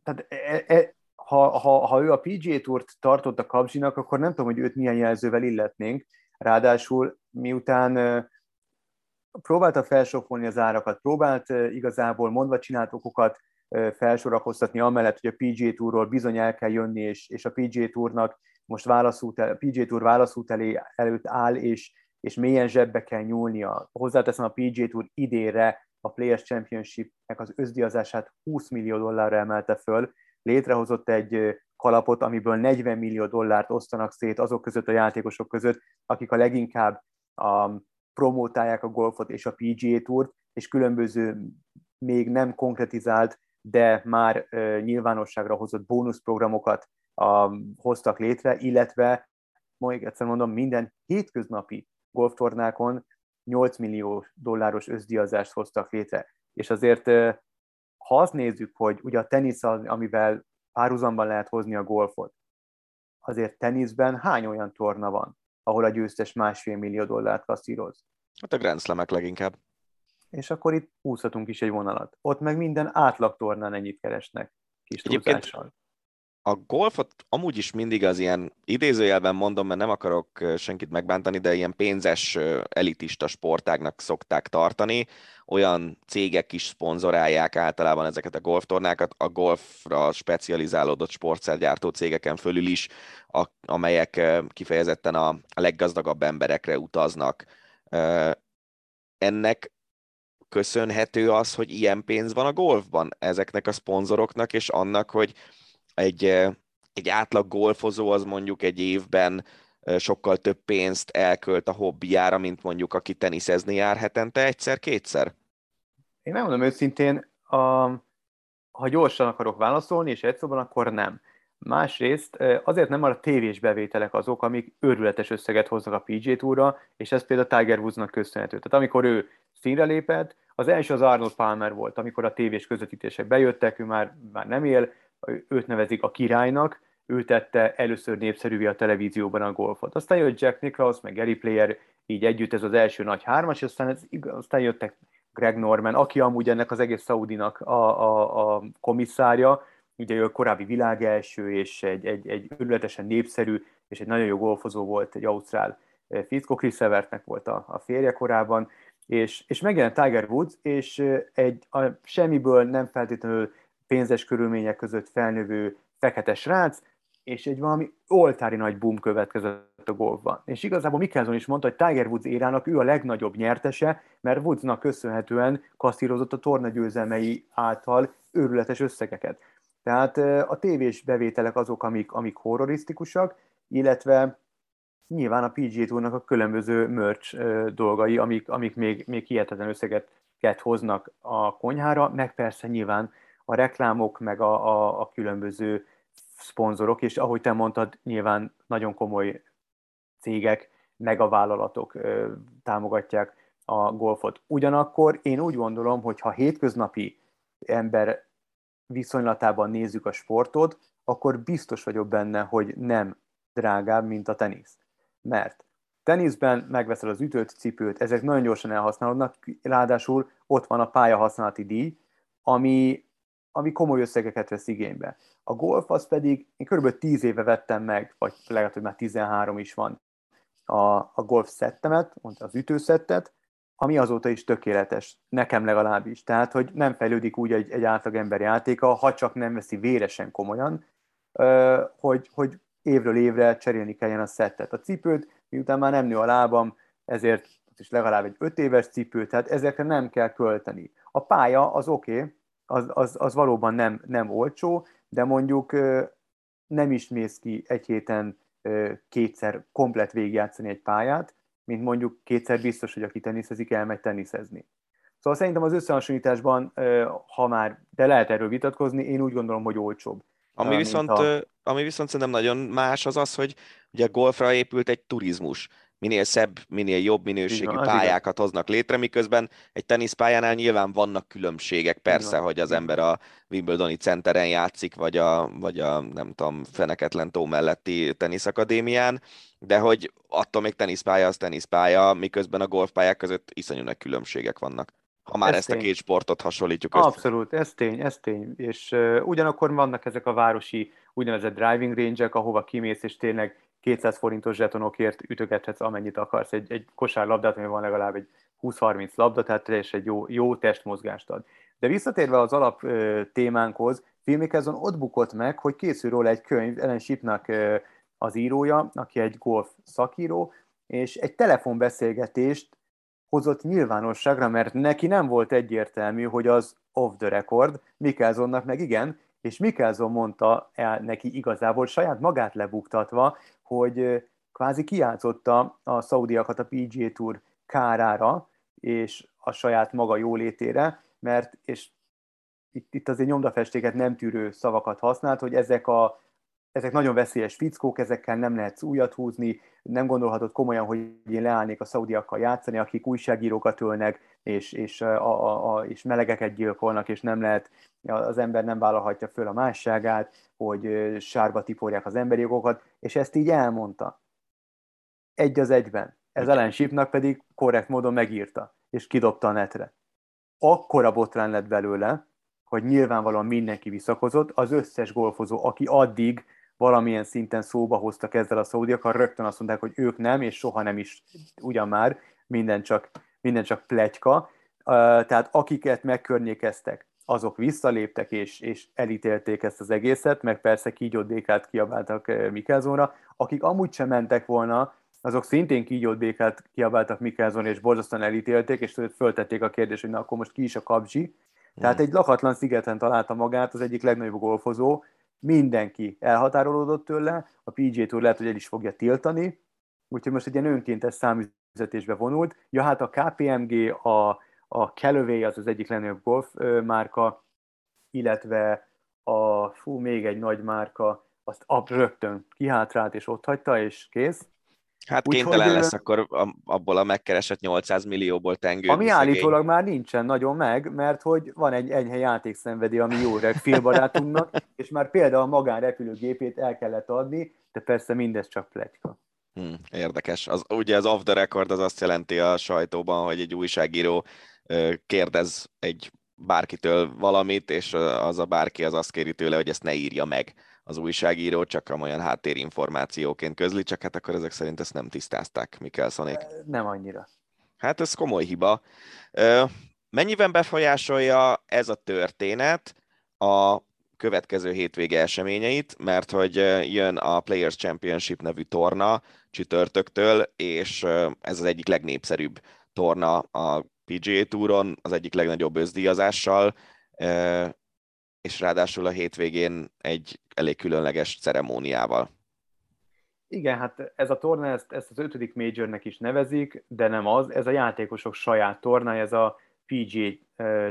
tehát e, e, ha, ha, ha ő a PGA Tourt tartott a kapzsinak, akkor nem tudom, hogy őt milyen jelzővel illetnénk. Ráadásul miután próbálta felsokolni az árakat, próbált igazából mondva csinált okokat felsorakoztatni, amellett, hogy a PGA Tourról bizony el kell jönni, és, és a PGA Tournak most válaszút, a PGA Tour válaszút elé, előtt áll, és, és mélyen zsebbe kell nyúlnia. Hozzáteszem a PGA Tour idére a Players Championship-nek az özdiazását 20 millió dollárra emelte föl, létrehozott egy kalapot, amiből 40 millió dollárt osztanak szét azok között a játékosok között, akik a leginkább a, promótálják a golfot és a PGA Tourt, és különböző még nem konkretizált, de már uh, nyilvánosságra hozott bónuszprogramokat uh, hoztak létre, illetve, még egyszer mondom, minden hétköznapi golftornákon 8 millió dolláros összdiazást hoztak létre. És azért, ha azt nézzük, hogy ugye a tenisz az, amivel párhuzamban lehet hozni a golfot, azért teniszben hány olyan torna van, ahol a győztes másfél millió dollárt kasszíroz? Hát a Grand Slam-ek leginkább és akkor itt húzhatunk is egy vonalat. Ott meg minden átlag tornán ennyit keresnek kis túlzással. A golfot amúgy is mindig az ilyen idézőjelben mondom, mert nem akarok senkit megbántani, de ilyen pénzes elitista sportágnak szokták tartani. Olyan cégek is szponzorálják általában ezeket a golftornákat, a golfra specializálódott sportszergyártó cégeken fölül is, amelyek kifejezetten a, a leggazdagabb emberekre utaznak. Ennek köszönhető az, hogy ilyen pénz van a golfban ezeknek a szponzoroknak, és annak, hogy egy, egy átlag golfozó az mondjuk egy évben sokkal több pénzt elkölt a hobbiára, mint mondjuk aki teniszezni jár hetente egyszer-kétszer? Én nem mondom őszintén, a, ha gyorsan akarok válaszolni, és egy akkor nem. Másrészt azért nem a tévés bevételek azok, amik őrületes összeget hoznak a PG Tourra, és ez például Tiger Woodsnak köszönhető. Tehát amikor ő színre lépett, az első az Arnold Palmer volt, amikor a tévés közvetítések bejöttek, ő már, már nem él, őt nevezik a királynak, ő tette először népszerűvé a televízióban a golfot. Aztán jött Jack Nicklaus, meg Gary Player, így együtt ez az első nagy hármas, aztán, ez, aztán jöttek Greg Norman, aki amúgy ennek az egész Saudinak a, a, a komisszárja, ugye ő a korábbi világelső, és egy, egy, egy örületesen népszerű, és egy nagyon jó golfozó volt, egy ausztrál eh, fickó, Chris Evertnek volt a, a férje korábban, és, és megjelent Tiger Woods, és eh, egy a semmiből nem feltétlenül pénzes körülmények között felnövő fekete srác, és egy valami oltári nagy boom következett a golfban. És igazából Mickelson is mondta, hogy Tiger Woods érának ő a legnagyobb nyertese, mert Woodsnak köszönhetően kasszírozott a torna győzelmei által őrületes összegeket. Tehát a tévés bevételek azok, amik, amik horrorisztikusak, illetve nyilván a PGA Tournak a különböző merch dolgai, amik, amik még, még hihetetlen összeget hoznak a konyhára, meg persze nyilván a reklámok, meg a, a, a különböző szponzorok, és ahogy te mondtad, nyilván nagyon komoly cégek, meg a vállalatok ö, támogatják a golfot. Ugyanakkor én úgy gondolom, hogy ha hétköznapi ember viszonylatában nézzük a sportot, akkor biztos vagyok benne, hogy nem drágább, mint a tenisz. Mert teniszben megveszel az ütött cipőt, ezek nagyon gyorsan elhasználódnak, ráadásul ott van a pályahasználati díj, ami, ami komoly összegeket vesz igénybe. A golf az pedig, én kb. 10 éve vettem meg, vagy lehet, hogy már 13 is van a, a golf szettemet, az ütőszettet, ami azóta is tökéletes, nekem legalábbis. Tehát, hogy nem fejlődik úgy egy, egy átlagember játéka, ha csak nem veszi véresen komolyan, hogy, hogy évről évre cserélni kelljen a szettet. A cipőt, miután már nem nő a lábam, ezért is legalább egy öt éves cipő, tehát ezekre nem kell költeni. A pálya az oké, okay, az, az, az valóban nem, nem olcsó, de mondjuk nem is mész ki egy héten kétszer komplet végigjátszani egy pályát, mint mondjuk kétszer biztos, hogy aki teniszezik, elmegy teniszezni. Szóval szerintem az összehasonlításban, ha már, de lehet erről vitatkozni, én úgy gondolom, hogy olcsóbb. Ami viszont, a... ami viszont szerintem nagyon más az az, hogy ugye a golfra épült egy turizmus minél szebb, minél jobb minőségű Igen, pályákat igen. hoznak létre, miközben egy teniszpályánál nyilván vannak különbségek, persze, Igen. hogy az ember a Wimbledoni centeren játszik, vagy a, vagy a nem tudom, Feneketlen tó melletti teniszakadémián, de hogy attól még teniszpálya az teniszpálya, miközben a golfpályák között iszonyú nagy különbségek vannak. Ha már ez ezt tény. a két sportot hasonlítjuk össze. Abszolút, ez tény, ez tény. És uh, ugyanakkor vannak ezek a városi úgynevezett driving range-ek, ahova kimész, és tényleg 200 forintos zsetonokért ütögethetsz amennyit akarsz. Egy, egy kosárlabdát, ami van legalább egy 20-30 labda, tehát teljesen egy jó, jó testmozgást ad. De visszatérve az alap ö, témánkhoz, Filmikezon ott bukott meg, hogy készül róla egy könyv, Ellen Shipnak ö, az írója, aki egy golf szakíró, és egy telefonbeszélgetést hozott nyilvánosságra, mert neki nem volt egyértelmű, hogy az off the record, Mikkelsonnak meg igen, és Mikkelson mondta el neki igazából saját magát lebuktatva, hogy kvázi kiátszotta a szaudiakat a PGA Tour kárára, és a saját maga jólétére, mert, és itt, itt azért nyomdafestéket nem tűrő szavakat használt, hogy ezek a ezek nagyon veszélyes fickók, ezekkel nem lehet újat húzni, nem gondolhatod komolyan, hogy én leállnék a szaudiakkal játszani, akik újságírókat ölnek, és, és, a, a, a, és melegeket gyilkolnak, és nem lehet, az ember nem vállalhatja föl a másságát, hogy sárba tiporják az emberi jogokat, és ezt így elmondta. Egy az egyben. Ez Ellen Shipnak pedig korrekt módon megírta, és kidobta a netre. Akkora botrán lett belőle, hogy nyilvánvalóan mindenki visszakozott, az összes golfozó, aki addig valamilyen szinten szóba hoztak ezzel a szaudiakkal, rögtön azt mondták, hogy ők nem, és soha nem is ugyan már, minden csak, minden csak pletyka. Tehát akiket megkörnyékeztek, azok visszaléptek és, és elítélték ezt az egészet, meg persze kígyót békát kiabáltak Mikelzónra. Akik amúgy sem mentek volna, azok szintén kígyót békát kiabáltak Mikelzónra, és borzasztóan elítélték, és föltették a kérdést, hogy na akkor most ki is a kapzsi. Tehát egy lakatlan szigeten találta magát az egyik legnagyobb golfozó, mindenki elhatárolódott tőle, a PGA Tour lehet, hogy el is fogja tiltani, úgyhogy most egy ilyen önkéntes számüzetésbe vonult. Ja, hát a KPMG, a, a Callaway az az egyik legnagyobb golf márka, illetve a, fú, még egy nagy márka, azt ab rögtön kihátrált és ott hagyta, és kész. Hát Úgy kénytelen lesz akkor abból a megkeresett 800 millióból tengő. Ami állítólag már nincsen nagyon meg, mert hogy van egy enyhe játékszenvedély, ami jó reg filmbarátunknak, és már például a magánrepülőgépét el kellett adni, de persze mindez csak pletyka. Hmm, érdekes. Az, ugye az off the record az azt jelenti a sajtóban, hogy egy újságíró kérdez egy bárkitől valamit, és az a bárki az azt kéri tőle, hogy ezt ne írja meg az újságíró, csak olyan háttérinformációként közli, csak hát akkor ezek szerint ezt nem tisztázták Mikkelszonék. Nem annyira. Hát ez komoly hiba. Mennyiben befolyásolja ez a történet a következő hétvége eseményeit, mert hogy jön a Players Championship nevű torna csütörtöktől, és ez az egyik legnépszerűbb torna a PGA Touron, az egyik legnagyobb özdíjazással, és ráadásul a hétvégén egy elég különleges ceremóniával. Igen, hát ez a torna, ezt, ezt az ötödik majornek is nevezik, de nem az, ez a játékosok saját tornája, ez a PGA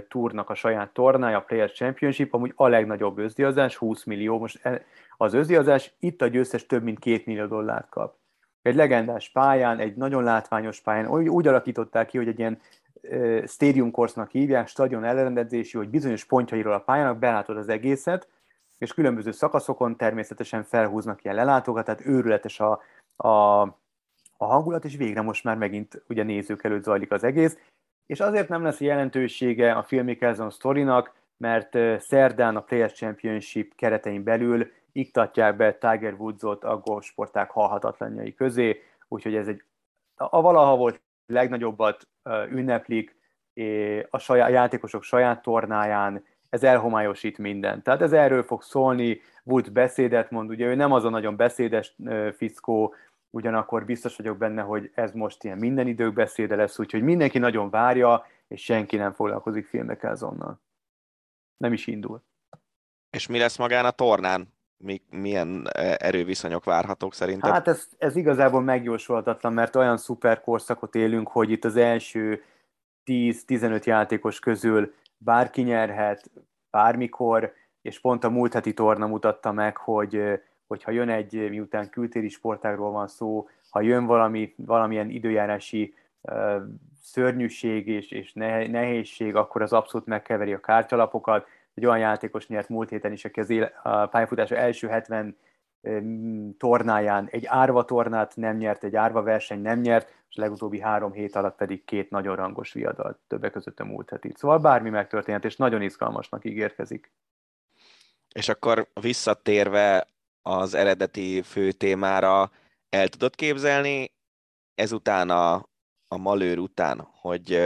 Tournak a saját tornája, a Players Championship, amúgy a legnagyobb özdiazás, 20 millió. Most e, az özdiazás itt a győztes több mint 2 millió dollárt kap. Egy legendás pályán, egy nagyon látványos pályán, úgy, úgy alakították ki, hogy egy ilyen stadium hívják, stadion elrendezési, hogy bizonyos pontjairól a pályának belátod az egészet, és különböző szakaszokon természetesen felhúznak ilyen lelátókat, tehát őrületes a, a, a hangulat, és végre most már megint ugye nézők előtt zajlik az egész, és azért nem lesz jelentősége a Phil Mickelson sztorinak, mert szerdán a Players Championship keretein belül iktatják be Tiger Woodsot a golfsporták halhatatlanjai közé, úgyhogy ez egy a valaha volt legnagyobbat ünneplik a, saját, a játékosok saját tornáján, ez elhomályosít mindent. Tehát ez erről fog szólni, Wood beszédet mond, ugye ő nem az a nagyon beszédes fiszkó, ugyanakkor biztos vagyok benne, hogy ez most ilyen minden idők beszéde lesz, úgyhogy mindenki nagyon várja, és senki nem foglalkozik filmekkel azonnal. Nem is indul. És mi lesz magán a tornán? Mi, milyen e, erőviszonyok várhatók szerinted? Hát ez, ez igazából megjósolhatatlan, mert olyan szuper korszakot élünk, hogy itt az első 10-15 játékos közül bárki nyerhet, bármikor, és pont a múlt heti torna mutatta meg, hogy hogyha jön egy, miután kültéri sportágról van szó, ha jön valami, valamilyen időjárási uh, szörnyűség és, és nehézség, akkor az abszolút megkeveri a kártyalapokat. Egy olyan játékos nyert múlt héten is, aki az éle, a pályafutása első 70 um, tornáján egy árva tornát nem nyert, egy árva verseny nem nyert, és a legutóbbi három hét alatt pedig két nagyon rangos viadal, többek között a múlt heti. Szóval bármi megtörténhet, és nagyon izgalmasnak ígérkezik. És akkor visszatérve az eredeti fő témára el tudod képzelni ezután a, a Malőr után, hogy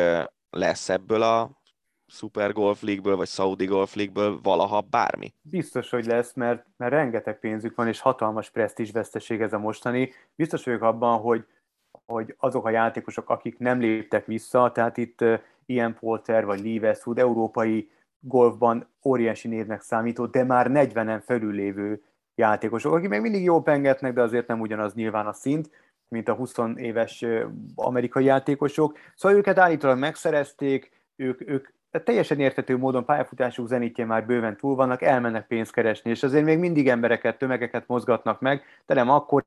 lesz ebből a Super Golf League-ből, vagy Saudi Golf League-ből valaha bármi? Biztos, hogy lesz, mert, mert rengeteg pénzük van, és hatalmas presztízs veszteség ez a mostani. Biztos vagyok abban, hogy, hogy azok a játékosok, akik nem léptek vissza, tehát itt Ian Polter vagy Lee Westwood, európai golfban óriási névnek számító, de már 40-en felülévő játékosok, akik még mindig jó pengetnek, de azért nem ugyanaz nyilván a szint, mint a 20 éves amerikai játékosok. Szóval őket állítólag megszerezték, ők, ők teljesen értető módon pályafutásuk zenítje már bőven túl vannak, elmennek pénzt keresni, és azért még mindig embereket, tömegeket mozgatnak meg, de nem akkor,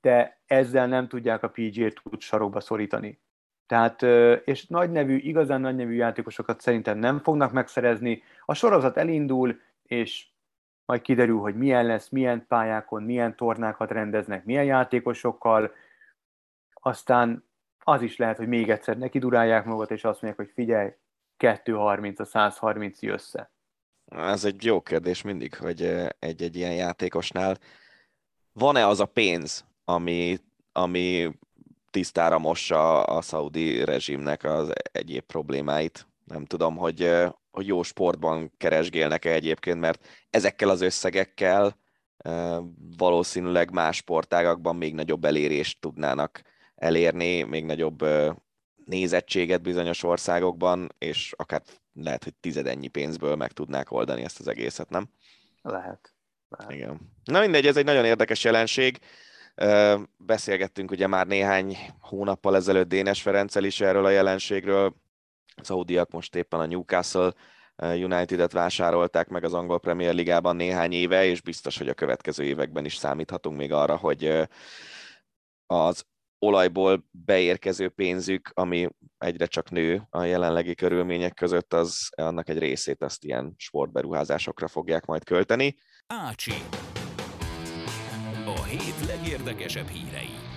de ezzel nem tudják a PGA-t tud sarokba szorítani. Tehát, és nagy nevű, igazán nagy nevű játékosokat szerintem nem fognak megszerezni. A sorozat elindul, és majd kiderül, hogy milyen lesz, milyen pályákon, milyen tornákat rendeznek, milyen játékosokkal, aztán az is lehet, hogy még egyszer neki durálják magat, és azt mondják, hogy figyelj, 230 a 130 össze. Ez egy jó kérdés mindig, hogy egy-egy ilyen játékosnál van-e az a pénz, ami, ami tisztára mossa a szaudi rezsimnek az egyéb problémáit. Nem tudom, hogy hogy jó sportban keresgélnek-e egyébként, mert ezekkel az összegekkel valószínűleg más sportágakban még nagyobb elérést tudnának elérni, még nagyobb nézettséget bizonyos országokban, és akár lehet, hogy tizedennyi pénzből meg tudnák oldani ezt az egészet, nem? Lehet. lehet. Igen. Na mindegy, ez egy nagyon érdekes jelenség. Beszélgettünk ugye már néhány hónappal ezelőtt Dénes Ferenccel is erről a jelenségről, Szaudiak most éppen a Newcastle eh, United-et vásárolták meg az angol Premier Ligában néhány éve, és biztos, hogy a következő években is számíthatunk még arra, hogy eh, az olajból beérkező pénzük, ami egyre csak nő a jelenlegi körülmények között, az annak egy részét azt ilyen sportberuházásokra fogják majd költeni. Ácsi. A hét legérdekesebb hírei.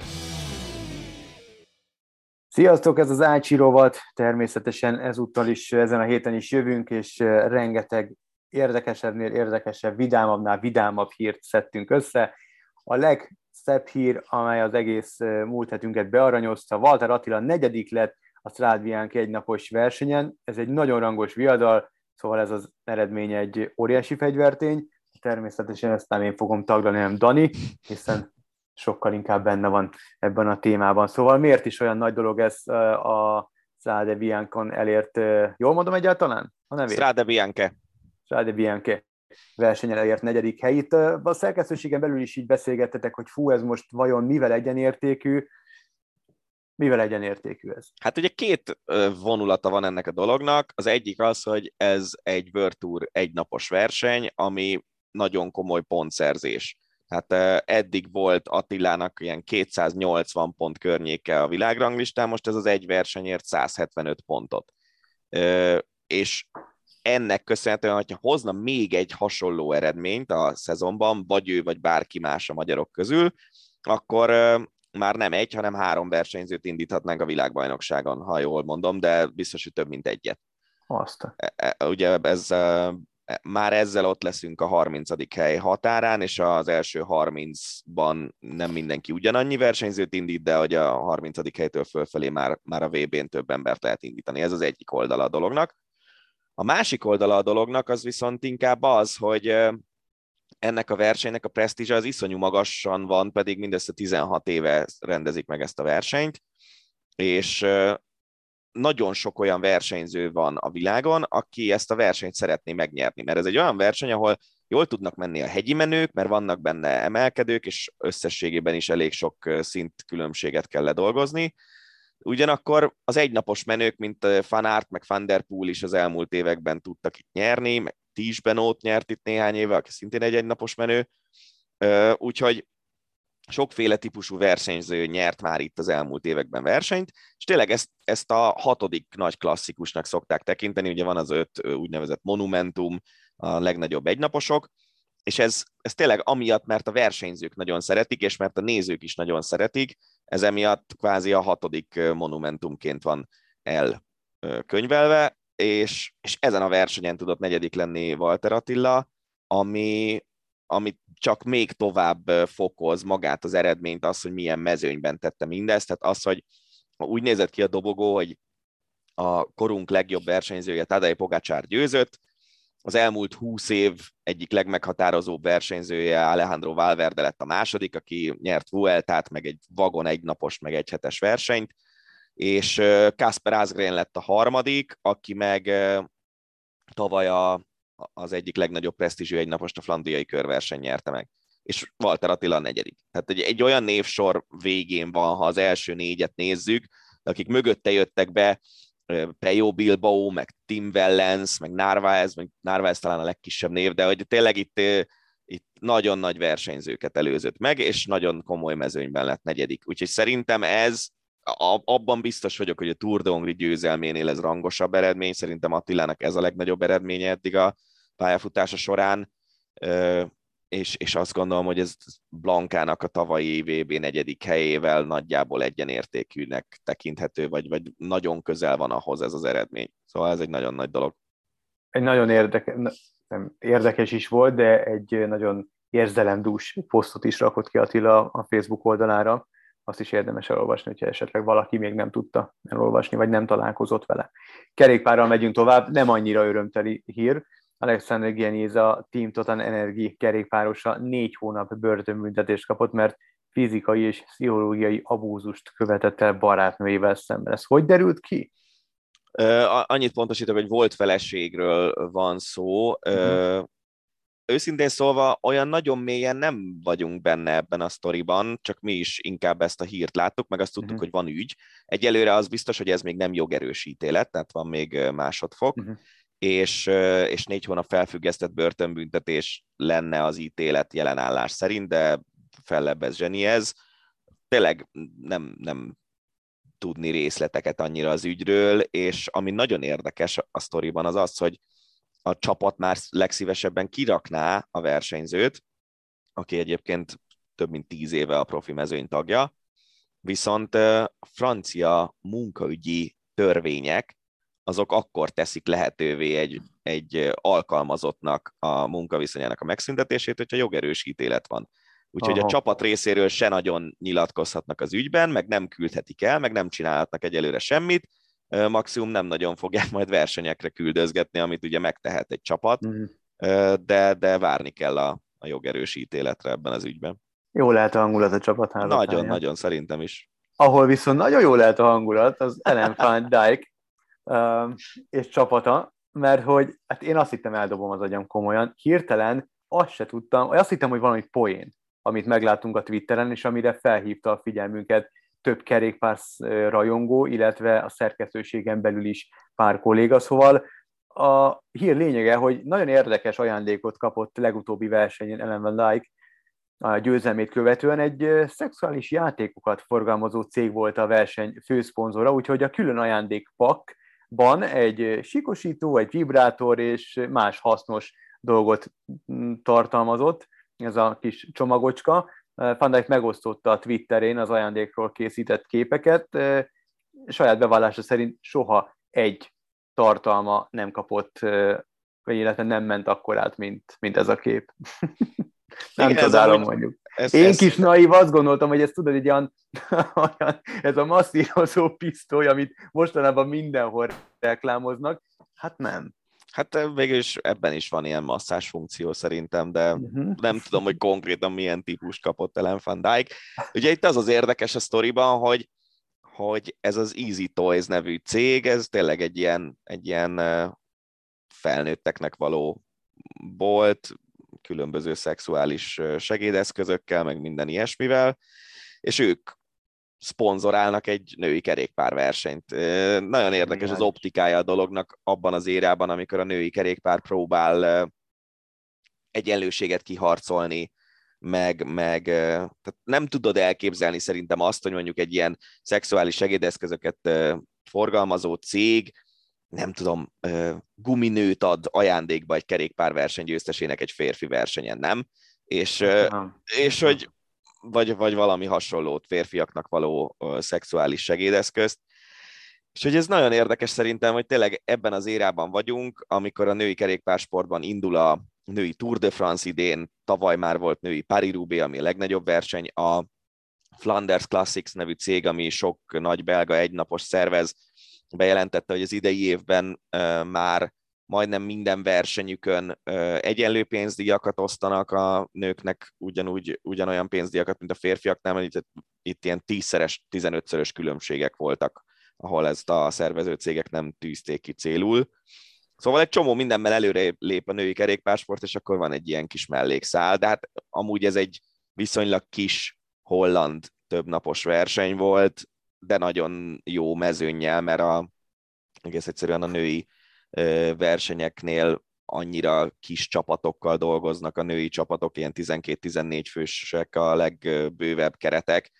Sziasztok, ez az Ácsi rovat, természetesen ezúttal is, ezen a héten is jövünk, és rengeteg érdekesebbnél érdekesebb, vidámabbnál vidámabb hírt szedtünk össze. A legszebb hír, amely az egész múlt hetünket bearanyozta, Walter Attila negyedik lett a Strádviánk egynapos versenyen, ez egy nagyon rangos viadal, szóval ez az eredmény egy óriási fegyvertény, természetesen ezt nem én fogom taglani, hanem Dani, hiszen sokkal inkább benne van ebben a témában. Szóval miért is olyan nagy dolog ez a Strade Biancon elért, jól mondom egyáltalán a nevét? Strade Bianche. Strade Bianche versenyen elért negyedik helyét. A szerkesztőségen belül is így beszélgettetek, hogy fú, ez most vajon mivel egyenértékű, mivel egyenértékű ez? Hát ugye két vonulata van ennek a dolognak. Az egyik az, hogy ez egy World Tour egynapos verseny, ami nagyon komoly pontszerzés. Hát eddig volt Attilának ilyen 280 pont környéke a világranglistán, most ez az egy versenyért 175 pontot. És ennek köszönhetően, hogyha hozna még egy hasonló eredményt a szezonban, vagy ő, vagy bárki más a magyarok közül, akkor már nem egy, hanem három versenyzőt indíthatnánk a világbajnokságon, ha jól mondom, de biztos, hogy több mint egyet. Azt. E, e, ugye ez már ezzel ott leszünk a 30. hely határán, és az első 30-ban nem mindenki ugyanannyi versenyzőt indít, de hogy a 30. helytől fölfelé már, már a VB-n több embert lehet indítani. Ez az egyik oldala a dolognak. A másik oldala a dolognak az viszont inkább az, hogy ennek a versenynek a presztízse az iszonyú magasan van, pedig mindössze 16 éve rendezik meg ezt a versenyt, és nagyon sok olyan versenyző van a világon, aki ezt a versenyt szeretné megnyerni, mert ez egy olyan verseny, ahol jól tudnak menni a hegyi menők, mert vannak benne emelkedők, és összességében is elég sok szint különbséget kell ledolgozni. Ugyanakkor az egynapos menők, mint Van Aert, meg Van Der Poel is az elmúlt években tudtak itt nyerni, meg Tisbenót nyert itt néhány éve, aki szintén egy egynapos menő, úgyhogy sokféle típusú versenyző nyert már itt az elmúlt években versenyt, és tényleg ezt, ezt a hatodik nagy klasszikusnak szokták tekinteni, ugye van az öt úgynevezett monumentum, a legnagyobb egynaposok, és ez, ez tényleg amiatt, mert a versenyzők nagyon szeretik, és mert a nézők is nagyon szeretik, ez emiatt kvázi a hatodik monumentumként van elkönyvelve, és, és ezen a versenyen tudott negyedik lenni Walter Attila, ami, amit csak még tovább fokoz magát az eredményt, az, hogy milyen mezőnyben tette mindezt, tehát az, hogy úgy nézett ki a dobogó, hogy a korunk legjobb versenyzője Tadej Pogacsár győzött, az elmúlt húsz év egyik legmeghatározóbb versenyzője Alejandro Valverde lett a második, aki nyert Vueltát, meg egy vagon egynapos, meg egy hetes versenyt, és Kasper Asgren lett a harmadik, aki meg tavaly a az egyik legnagyobb presztízsű egynapost a flandriai körverseny nyerte meg. És Walter Attila a negyedik. Tehát egy, egy olyan névsor végén van, ha az első négyet nézzük, akik mögötte jöttek be, Pejo Bilbao, meg Tim Wellens, meg Narváez, meg Narváez talán a legkisebb név, de hogy tényleg itt, itt nagyon nagy versenyzőket előzött meg, és nagyon komoly mezőnyben lett negyedik. Úgyhogy szerintem ez, abban biztos vagyok, hogy a Tour de Hongri győzelménél ez rangosabb eredmény, szerintem Attilának ez a legnagyobb eredménye eddig a pályafutása során, és, és azt gondolom, hogy ez Blankának a tavalyi VB negyedik helyével nagyjából egyenértékűnek tekinthető, vagy, vagy nagyon közel van ahhoz ez az eredmény. Szóval ez egy nagyon nagy dolog. Egy nagyon érdekes, nem, érdekes is volt, de egy nagyon érzelemdús posztot is rakott ki Attila a Facebook oldalára, azt is érdemes elolvasni, hogyha esetleg valaki még nem tudta elolvasni, vagy nem találkozott vele. Kerékpárral megyünk tovább, nem annyira örömteli hír, Alexander Geniza Team Total Energy kerékpárosa négy hónap börtönbüntetést kapott, mert fizikai és pszichológiai abúzust követett el barátnőjével szemben. Ez hogy derült ki? Annyit pontosítok, hogy volt feleségről van szó. Uh-huh. Őszintén szólva, olyan nagyon mélyen nem vagyunk benne ebben a sztoriban, csak mi is inkább ezt a hírt láttuk, meg azt tudtuk, uh-huh. hogy van ügy. Egyelőre az biztos, hogy ez még nem jogerős ítélet, tehát van még másodfok. Uh-huh és, és négy hónap felfüggesztett börtönbüntetés lenne az ítélet jelenállás szerint, de fellebbez zseni ez. Tényleg nem, nem tudni részleteket annyira az ügyről, és ami nagyon érdekes a sztoriban az az, hogy a csapat már legszívesebben kirakná a versenyzőt, aki egyébként több mint tíz éve a profi mezőny tagja, viszont francia munkaügyi törvények azok akkor teszik lehetővé egy, egy alkalmazottnak a munkaviszonyának a megszüntetését, hogyha jogerős ítélet van. Úgyhogy Aha. a csapat részéről se nagyon nyilatkozhatnak az ügyben, meg nem küldhetik el, meg nem csinálhatnak egyelőre semmit, maximum nem nagyon fogják majd versenyekre küldözgetni, amit ugye megtehet egy csapat, Mhm. de, de várni kell a, a jogerős ítéletre ebben az ügyben. Jó lehet a hangulat a csapat házatáján. Nagyon-nagyon szerintem is. Ahol viszont nagyon jó lehet a hangulat, az Ellen van Dijk és csapata, mert hogy hát én azt hittem eldobom az agyam komolyan, hirtelen azt se tudtam, azt hittem, hogy valami poén, amit meglátunk a Twitteren, és amire felhívta a figyelmünket több kerékpár rajongó, illetve a szerkesztőségen belül is pár kolléga, szóval a hír lényege, hogy nagyon érdekes ajándékot kapott legutóbbi versenyen Ellen Van Dijk, a győzelmét követően. Egy szexuális játékokat forgalmazó cég volt a verseny főszponzora, úgyhogy a külön ajándékpakban egy sikosító, egy vibrátor és más hasznos dolgot mm, tartalmazott, ez a kis csomagocska. Van Dijk megosztotta a Twitterén az ajándékról készített képeket, saját bevallása szerint soha egy tartalma nem kapott, vagy illetve nem ment akkor át, mint, mint ez a kép. nem Igen, csodálom mondjuk. Ez, Én ez... kis naív azt gondoltam, hogy ez tudod, egy olyan, olyan ez a masszírozó pisztoly, amit mostanában mindenhol reklámoznak, hát nem. Hát végül is ebben is van ilyen masszás funkció szerintem, de uh-huh. nem tudom, hogy konkrétan milyen típus kapott Ellen Van Dijk. Ugye itt az az érdekes a sztoriban, hogy, hogy ez az Easy Toys nevű cég, ez tényleg egy ilyen, egy ilyen felnőtteknek való bolt, különböző szexuális segédeszközökkel, meg minden ilyesmivel, és ők szponzorálnak egy női kerékpárversenyt. Nagyon érdekes az optikája a dolognak abban az érában, amikor a női kerékpár próbál egyenlőséget kiharcolni, meg, meg tehát nem tudod elképzelni szerintem azt, hogy mondjuk egy ilyen szexuális segédeszközöket forgalmazó cég nem tudom, guminőt ad ajándékba egy kerékpárverseny győztesének egy férfi versenyen, nem? És, nem. és hogy vagy, vagy valami hasonlót, férfiaknak való szexuális segédeszközt. És hogy ez nagyon érdekes szerintem, hogy tényleg ebben az érában vagyunk, amikor a női kerékpársportban indul a női Tour de France idén, tavaly már volt női Paris-Roubaix, ami a legnagyobb verseny, a Flanders Classics nevű cég, ami sok nagy belga egynapos szervez, bejelentette, hogy az idei évben már majdnem minden versenyükön egyenlő pénzdíjakat osztanak a nőknek, ugyanúgy, ugyanolyan pénzdíjakat, mint a férfiaknál, mert itt, itt ilyen tízszeres, tizenötszörös különbségek voltak, ahol ezt a szervező cégek nem tűzték ki célul. Szóval egy csomó mindenben előre lép a női kerékpársport, és akkor van egy ilyen kis mellékszál, de hát amúgy ez egy viszonylag kis holland többnapos verseny volt, de nagyon jó mezőnnyel, mert a, egész egyszerűen a női versenyeknél annyira kis csapatokkal dolgoznak a női csapatok, ilyen 12-14 fősek a legbővebb keretek,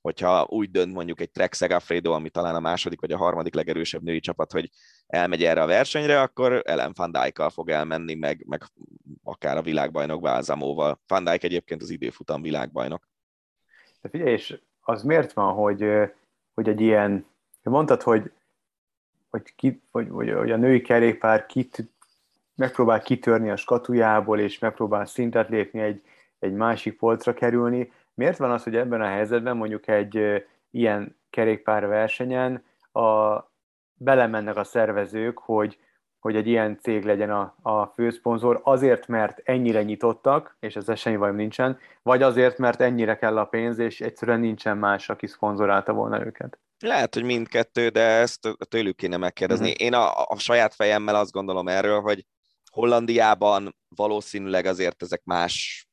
hogyha úgy dönt mondjuk egy Trek Segafredo, ami talán a második vagy a harmadik legerősebb női csapat, hogy elmegy erre a versenyre, akkor Ellen Van dijk fog elmenni, meg, meg akár a világbajnok Balzamóval. Van Dijk egyébként az időfutam világbajnok. De figyelj, és az miért van, hogy, hogy egy ilyen, mondtad, hogy hogy, ki, hogy, hogy, hogy a női kerékpár kit, megpróbál kitörni a skatujából, és megpróbál szintet lépni egy, egy másik polcra kerülni. Miért van az, hogy ebben a helyzetben mondjuk egy ilyen kerékpár versenyen a, belemennek a szervezők, hogy, hogy egy ilyen cég legyen a, a főszponzor, azért, mert ennyire nyitottak, és ez semmi bajom nincsen, vagy azért, mert ennyire kell a pénz, és egyszerűen nincsen más, aki szponzorálta volna őket. Lehet, hogy mindkettő, de ezt tőlük kéne megkérdezni. Uh-huh. Én a, a saját fejemmel azt gondolom erről, hogy Hollandiában valószínűleg azért ezek más,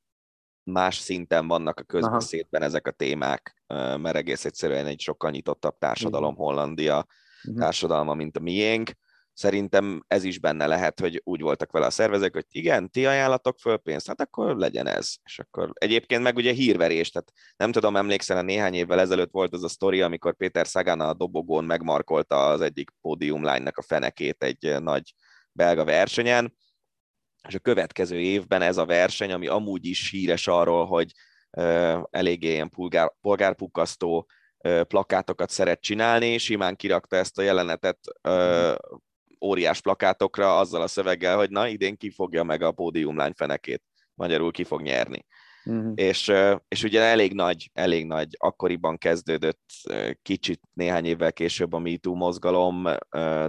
más szinten vannak a közbeszédben Aha. ezek a témák, mert egész egyszerűen egy sokkal nyitottabb társadalom Hollandia uh-huh. társadalma, mint a miénk szerintem ez is benne lehet, hogy úgy voltak vele a szervezők, hogy igen, ti ajánlatok föl pénzt, hát akkor legyen ez. És akkor egyébként meg ugye hírverés, tehát nem tudom, emlékszel, néhány évvel ezelőtt volt az a sztori, amikor Péter Sagan a dobogón megmarkolta az egyik pódiumlánynak a fenekét egy nagy belga versenyen, és a következő évben ez a verseny, ami amúgy is híres arról, hogy uh, eléggé ilyen polgár, polgárpukasztó uh, plakátokat szeret csinálni, simán kirakta ezt a jelenetet uh, óriás plakátokra azzal a szöveggel, hogy na, idén ki fogja meg a pódiumlány fenekét, magyarul ki fog nyerni. uh-huh. és, és ugye elég nagy, elég nagy, akkoriban kezdődött kicsit néhány évvel később a MeToo mozgalom,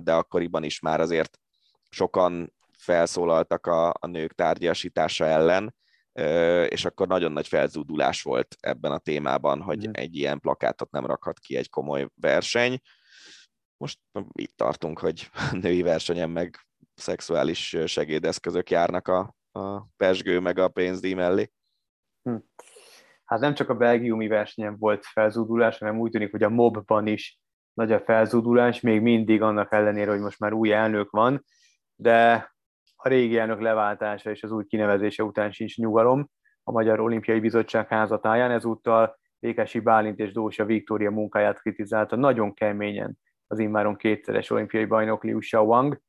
de akkoriban is már azért sokan felszólaltak a, a nők tárgyasítása ellen, és akkor nagyon nagy felzúdulás volt ebben a témában, hogy egy ilyen plakátot nem rakhat ki egy komoly verseny. Most itt tartunk, hogy női versenyen meg szexuális segédeszközök járnak a, a pesgő meg a pénzdíj mellé. Hm. Hát nem csak a belgiumi versenyen volt felzúdulás, hanem úgy tűnik, hogy a mobban is nagy a felzúdulás, még mindig annak ellenére, hogy most már új elnök van, de a régi elnök leváltása és az új kinevezése után sincs nyugalom a Magyar Olimpiai Bizottság házatáján, ezúttal Ékesi Bálint és Dósa Viktória munkáját kritizálta nagyon keményen az immáron kétszeres olimpiai bajnok Liu Xiaowang.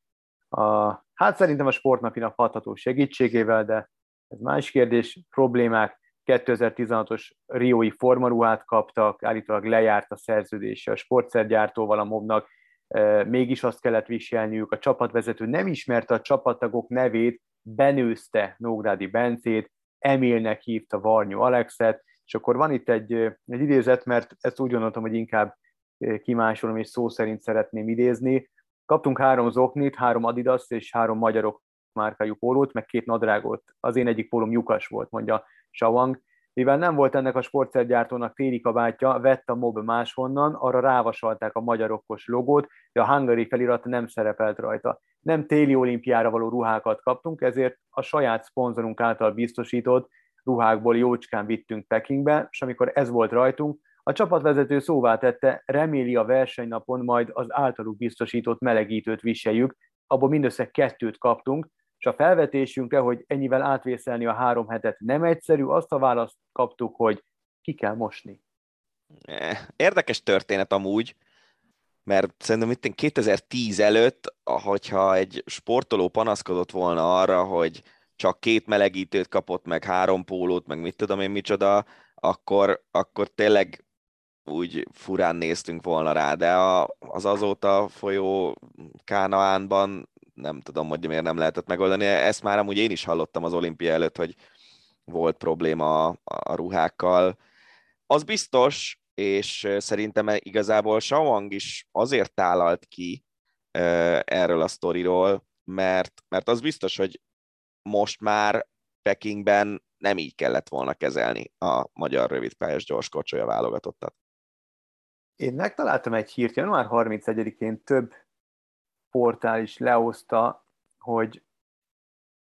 A, hát szerintem a sportnapinak hatható segítségével, de ez más kérdés, problémák, 2016-os Riói formaruhát kaptak, állítólag lejárt a szerződése a sportszergyártóval a mobnak, mégis azt kellett viselniük, a csapatvezető nem ismerte a csapattagok nevét, benőzte Nógrádi Bencét, Emilnek hívta Varnyú Alexet, és akkor van itt egy, egy idézet, mert ezt úgy gondoltam, hogy inkább kimásolom és szó szerint szeretném idézni. Kaptunk három zoknit, három Adidas és három magyarok márkájú pólót, meg két nadrágot. Az én egyik pólom lyukas volt, mondja Shawang. Mivel nem volt ennek a sportszergyártónak téli kabátja, vett a mob máshonnan, arra rávasalták a magyarokos logót, de a Hungary felirat nem szerepelt rajta. Nem téli olimpiára való ruhákat kaptunk, ezért a saját szponzorunk által biztosított ruhákból jócskán vittünk Pekingbe, és amikor ez volt rajtunk, a csapatvezető szóvá tette, reméli a versenynapon majd az általuk biztosított melegítőt viseljük, abból mindössze kettőt kaptunk, és a felvetésünkre, hogy ennyivel átvészelni a három hetet nem egyszerű, azt a választ kaptuk, hogy ki kell mosni. Eh, érdekes történet amúgy, mert szerintem itt 2010 előtt, hogyha egy sportoló panaszkodott volna arra, hogy csak két melegítőt kapott, meg három pólót, meg mit tudom én micsoda, akkor, akkor tényleg úgy furán néztünk volna rá, de a, az azóta folyó Kánaánban nem tudom, hogy miért nem lehetett megoldani. Ezt már amúgy én is hallottam az olimpia előtt, hogy volt probléma a, a ruhákkal. Az biztos, és szerintem igazából Shawang is azért tálalt ki erről a sztoriról, mert, mert az biztos, hogy most már Pekingben nem így kellett volna kezelni a magyar rövidpályás gyorskocsolya válogatottat. Én megtaláltam egy hírt, január 31-én több portál is lehozta, hogy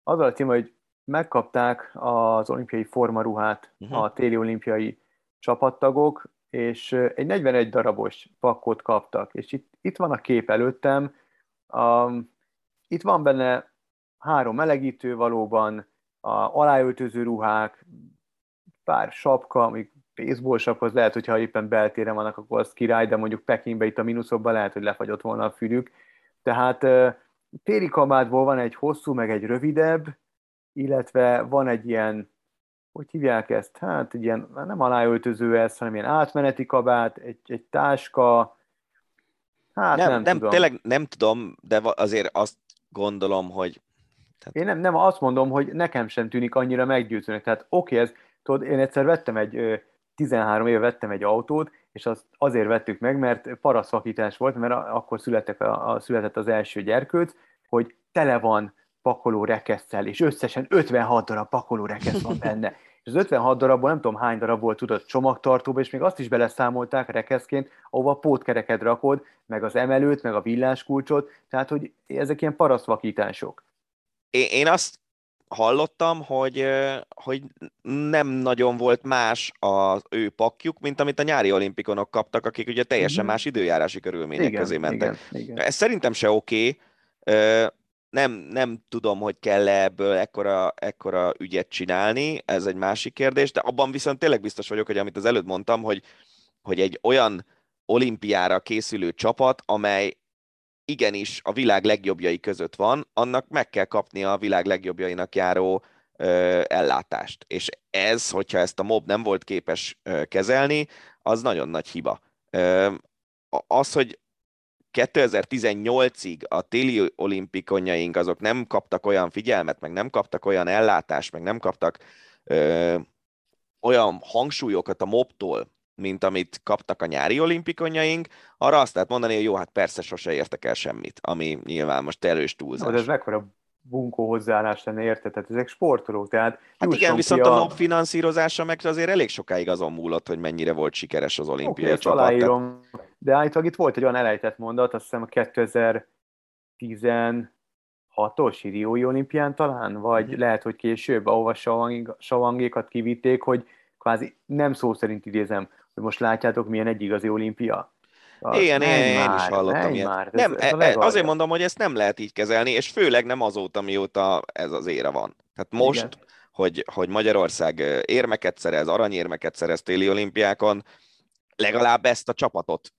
az a cím, hogy megkapták az olimpiai formaruhát uh-huh. a téli olimpiai csapattagok, és egy 41 darabos pakkot kaptak, és itt, itt van a kép előttem, um, itt van benne három melegítő valóban, a aláöltöző ruhák, pár sapka, amik baseball sapka, az lehet, hogyha éppen beltéren vannak, akkor az király, de mondjuk Pekingbe itt a mínuszokban lehet, hogy lefagyott volna a fülük, tehát téli kabátból van egy hosszú, meg egy rövidebb, illetve van egy ilyen, hogy hívják ezt? Hát egy ilyen, nem aláöltöző ez, hanem ilyen átmeneti kabát, egy, egy táska, hát nem, nem, nem tudom. Tényleg nem tudom, de azért azt gondolom, hogy... Tehát... Én nem, nem azt mondom, hogy nekem sem tűnik annyira meggyőzőnek. Tehát oké, okay, ez, tudod, én egyszer vettem egy, 13 éve vettem egy autót, és azt azért vettük meg, mert paraszvakítás volt, mert akkor születtek a, a, született az első gyerkőc, hogy tele van pakoló rekesszel, és összesen 56 darab pakoló rekesz van benne. És az 56 darabból nem tudom hány darab volt tudott csomagtartóba, és még azt is beleszámolták rekeszként, ahova a pótkereket rakod, meg az emelőt, meg a villáskulcsot, tehát hogy ezek ilyen paraszvakítások. Én, én azt hallottam, hogy, hogy nem nagyon volt más az ő pakjuk, mint amit a nyári olimpikonok kaptak, akik ugye teljesen mm-hmm. más időjárási körülmények igen, közé mentek. Igen, igen. Ez szerintem se oké. Okay. Nem, nem tudom, hogy kell-e ebből ekkora, ekkora ügyet csinálni, ez egy másik kérdés, de abban viszont tényleg biztos vagyok, hogy amit az előtt mondtam, hogy, hogy egy olyan olimpiára készülő csapat, amely igenis a világ legjobbjai között van, annak meg kell kapnia a világ legjobbjainak járó ö, ellátást. És ez, hogyha ezt a mob nem volt képes ö, kezelni, az nagyon nagy hiba. Ö, az, hogy 2018-ig a téli olimpikonjaink azok nem kaptak olyan figyelmet, meg nem kaptak olyan ellátást, meg nem kaptak ö, olyan hangsúlyokat a mobtól, mint amit kaptak a nyári olimpikonyaink, arra azt lehet mondani, hogy jó, hát persze sose értek el semmit, ami nyilván most erős túlzás. De ez mekkora bunkó hozzáállás lenne, érted? Tehát ezek sportolók, tehát... Hát igen, viszont a... a mob finanszírozása meg azért elég sokáig azon múlott, hogy mennyire volt sikeres az olimpiai okay, csapat. Aláírom. Tehát... De állítólag itt volt egy olyan elejtett mondat, azt hiszem a 2016-os Riói olimpián talán, vagy mm. lehet, hogy később, ahova savangékat kivitték, hogy kvázi nem szó szerint idézem, most látjátok, milyen egy igazi olimpia. Az igen, én, én is hallottam ilyet. Már, nem, ez, ez azért mondom, hogy ezt nem lehet így kezelni, és főleg nem azóta, mióta ez az ére van. Tehát most, hogy, hogy Magyarország érmeket szerez, aranyérmeket szerez téli olimpiákon, legalább ezt a csapatot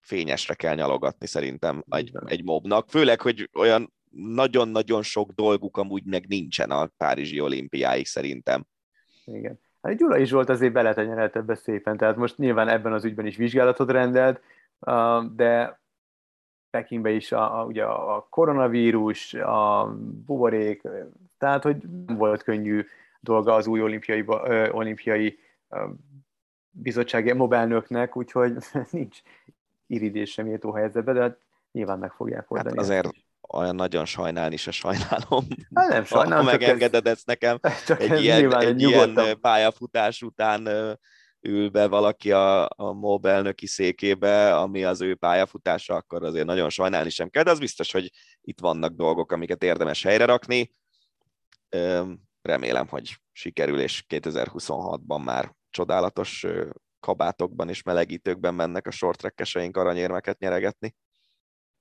fényesre kell nyalogatni szerintem egy, egy mobnak. Főleg, hogy olyan nagyon-nagyon sok dolguk amúgy meg nincsen a Párizsi olimpiáig szerintem. Igen. Hát Gyula is volt azért beletenyerelt ebbe szépen, tehát most nyilván ebben az ügyben is vizsgálatot rendelt, de Pekingbe is a, a, ugye a koronavírus, a buborék, tehát hogy nem volt könnyű dolga az új olimpiai, olimpiai bizottsági mobelnöknek, úgyhogy nincs iridés méltó helyzetben, de hát nyilván meg fogják oldani. Hát azért olyan nagyon sajnálni se sajnálom. Hát nem sajnálom. Ha megengeded ezt nekem csak egy ilyen, egy ilyen pályafutás után ül be valaki a, a MOB elnöki székébe, ami az ő pályafutása, akkor azért nagyon sajnálni sem kell, de az biztos, hogy itt vannak dolgok, amiket érdemes helyre rakni. Remélem, hogy sikerül, és 2026-ban már csodálatos kabátokban és melegítőkben mennek a shortrekkeseink aranyérmeket nyeregetni.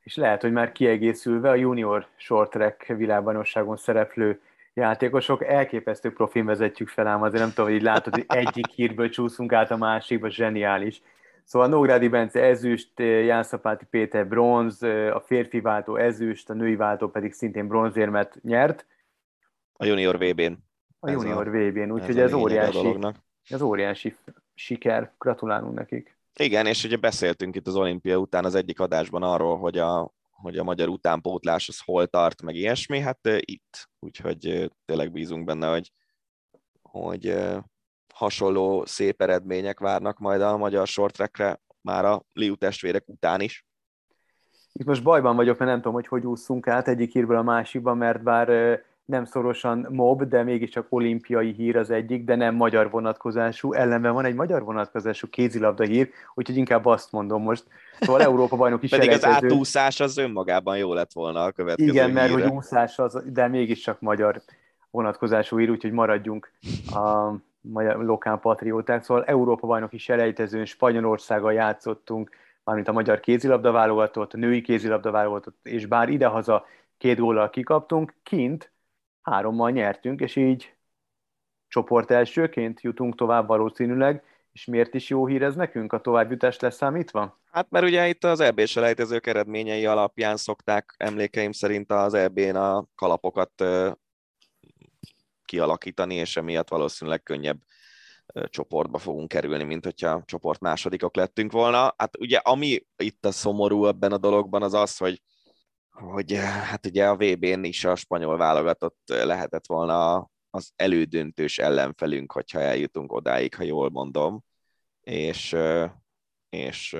És lehet, hogy már kiegészülve a junior shorttrack világbajnokságon szereplő játékosok, elképesztő profin vezetjük fel, ám azért nem tudom, hogy így látod, hogy egyik hírből csúszunk át a másikba, zseniális. Szóval Nógrádi Bence ezüst, Jánszapáti Péter bronz, a férfi váltó ezüst, a női váltó pedig szintén bronzérmet nyert. A junior VB-n. A junior VB-n, úgyhogy ez, ez óriási, ez óriási siker, gratulálunk nekik. Igen, és ugye beszéltünk itt az olimpia után az egyik adásban arról, hogy a, hogy a magyar utánpótlás az hol tart, meg ilyesmi, hát itt. Úgyhogy tényleg bízunk benne, hogy, hogy hasonló szép eredmények várnak majd a magyar shorttrackre már a Liu testvérek után is. Itt most bajban vagyok, mert nem tudom, hogy hogy úszunk át egyik hírből a másikba, mert bár nem szorosan mob, de mégiscsak olimpiai hír az egyik, de nem magyar vonatkozású. Ellenben van egy magyar vonatkozású kézilabda hír, úgyhogy inkább azt mondom most. Szóval Európa bajnok is Pedig az átúszás az önmagában jó lett volna a következő Igen, mert híre. hogy úszás az, de mégiscsak magyar vonatkozású hír, úgyhogy maradjunk a magyar lokál patrióták. Szóval Európa bajnoki selejtezőn Spanyolországgal játszottunk, mármint a magyar kézilabda válogatott, a női kézilabda válogatott, és bár idehaza két góllal kikaptunk, kint hárommal nyertünk, és így csoport elsőként jutunk tovább valószínűleg, és miért is jó hír ez nekünk, a továbbjutás leszámítva? Hát mert ugye itt az EB selejtezők eredményei alapján szokták emlékeim szerint az EB-n a kalapokat kialakítani, és emiatt valószínűleg könnyebb csoportba fogunk kerülni, mint hogyha csoport másodikok lettünk volna. Hát ugye ami itt a szomorú ebben a dologban az az, hogy hogy hát ugye a VB-n is a spanyol válogatott lehetett volna az elődöntős ellenfelünk, hogyha eljutunk odáig, ha jól mondom, és, és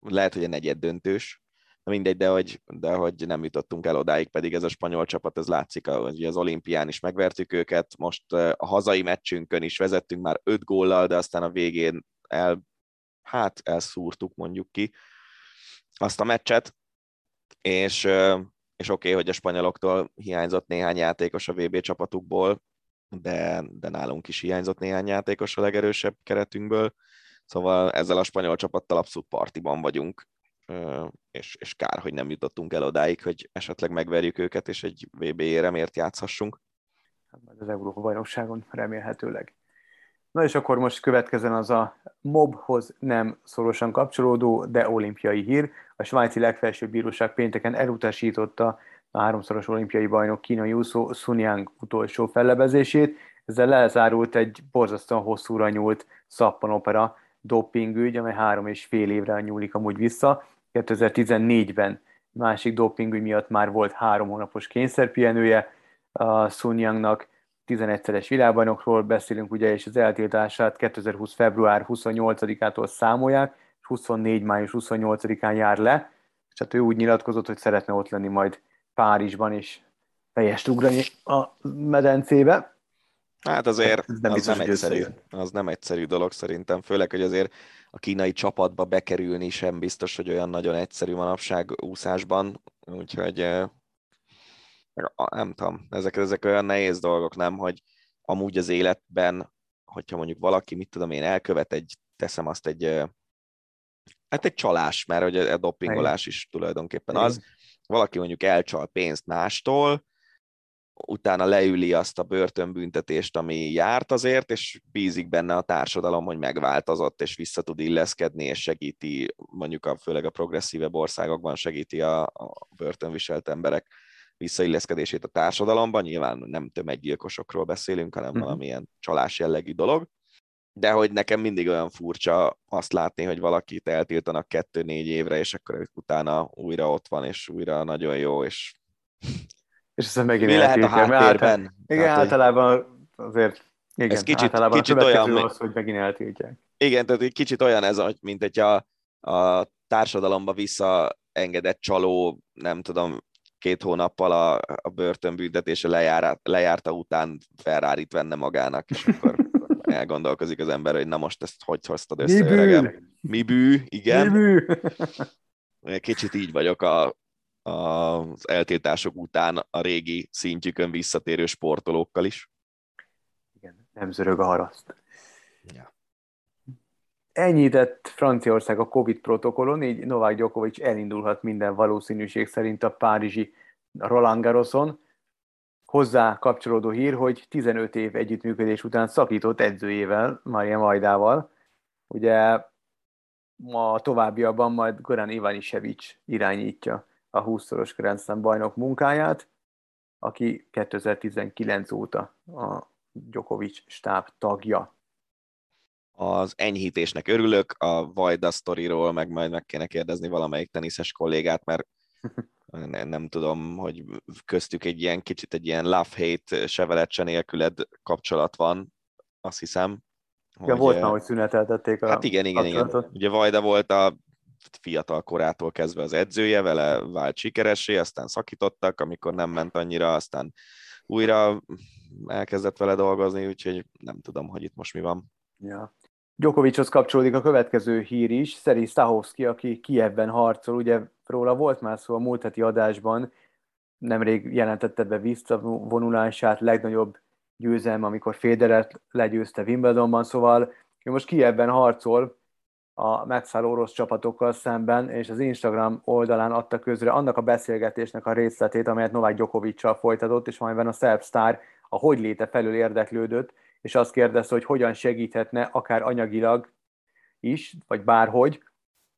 lehet, hogy a negyed döntős, mindegy, de hogy, de hogy nem jutottunk el odáig, pedig ez a spanyol csapat, ez látszik, hogy az olimpián is megvertük őket, most a hazai meccsünkön is vezettünk már öt góllal, de aztán a végén el, hát elszúrtuk mondjuk ki azt a meccset, és, és oké, okay, hogy a spanyoloktól hiányzott néhány játékos a VB csapatukból, de, de nálunk is hiányzott néhány játékos a legerősebb keretünkből, szóval ezzel a spanyol csapattal abszolút partiban vagyunk, és, és kár, hogy nem jutottunk el odáig, hogy esetleg megverjük őket, és egy VB-ére miért játszhassunk. Hát az Európa-bajnokságon remélhetőleg. Na és akkor most következzen az a mobhoz nem szorosan kapcsolódó, de olimpiai hír. A svájci legfelsőbb bíróság pénteken elutasította a háromszoros olimpiai bajnok kínai úszó Sun Yang utolsó fellebezését. Ezzel lezárult egy borzasztóan hosszúra nyúlt szappanopera dopingügy, amely három és fél évre nyúlik amúgy vissza. 2014-ben másik dopingügy miatt már volt három hónapos kényszerpihenője a Sun Yangnak, 11-szeres világbajnokról beszélünk, ugye, és az eltiltását 2020. február 28-ától számolják, 24. május 28-án jár le, és hát ő úgy nyilatkozott, hogy szeretne ott lenni majd Párizsban, és fejest ugrani a medencébe. Hát azért ez nem az, nem egyszerű, az nem egyszerű dolog szerintem, főleg, hogy azért a kínai csapatba bekerülni sem biztos, hogy olyan nagyon egyszerű manapság úszásban, úgyhogy nem tudom, ezek, ezek olyan nehéz dolgok, nem, hogy amúgy az életben, hogyha mondjuk valaki, mit tudom én, elkövet egy, teszem azt egy, hát egy csalás, mert hogy a dopingolás is tulajdonképpen az, valaki mondjuk elcsal pénzt mástól, utána leüli azt a börtönbüntetést, ami járt azért, és bízik benne a társadalom, hogy megváltozott, és vissza tud illeszkedni, és segíti, mondjuk a, főleg a progresszívebb országokban segíti a, a börtönviselt emberek visszailleszkedését a társadalomban. Nyilván nem tömeggyilkosokról beszélünk, hanem uh-huh. valamilyen csalás jellegű dolog. De hogy nekem mindig olyan furcsa azt látni, hogy valakit eltiltanak kettő-négy évre, és akkor utána újra ott van, és újra nagyon jó, és és aztán megint Mi lehet a háttérben? igen, tehát, általában azért igen, ez kicsit, általában kicsit olyan, az, hogy megint eltiltják. Igen, tehát egy kicsit olyan ez, mint hogy a, a társadalomba visszaengedett csaló, nem tudom, két hónappal a, a börtönbüntetése lejár, lejárta után ferrari venne magának, és akkor elgondolkozik az ember, hogy na most ezt hogy hoztad össze, Mi öregem? Mi bű, igen. Mi bű. Kicsit így vagyok a, az eltiltások után a régi szintjükön visszatérő sportolókkal is. Igen, nem zörög a haraszt. Ja. Ennyi tett Franciaország a Covid protokollon, így Novák Djokovic elindulhat minden valószínűség szerint a párizsi Roland Garroson. Hozzá kapcsolódó hír, hogy 15 év együttműködés után szakított edzőjével, Maria Majdával. Ugye a továbbiakban majd Goran Ivanisevic irányítja a 20-szoros Grand Slam bajnok munkáját, aki 2019 óta a Djokovic stáb tagja. Az enyhítésnek örülök, a Vajda sztoriról meg majd meg kéne kérdezni valamelyik teniszes kollégát, mert nem, nem tudom, hogy köztük egy ilyen kicsit egy ilyen love-hate, se se nélküled kapcsolat van, azt hiszem. Ja, hogy, volt már, hogy szüneteltették a Hát igen, igen, igen. Ugye Vajda volt a fiatal korától kezdve az edzője, vele vált sikeressé, aztán szakítottak, amikor nem ment annyira, aztán újra elkezdett vele dolgozni, úgyhogy nem tudom, hogy itt most mi van. Ja. Djokovichoz kapcsolódik a következő hír is, Szeri Stahovski, aki Kievben harcol, ugye róla volt már szó a múlt heti adásban, nemrég jelentette be visszavonulását, legnagyobb győzelme, amikor Federert legyőzte Wimbledonban, szóval ő most Kievben harcol, a megszálló orosz csapatokkal szemben, és az Instagram oldalán adta közre annak a beszélgetésnek a részletét, amelyet Novák Gyokovicsal folytatott, és amelyben a szerb sztár a hogy léte felül érdeklődött, és azt kérdezte, hogy hogyan segíthetne, akár anyagilag is, vagy bárhogy.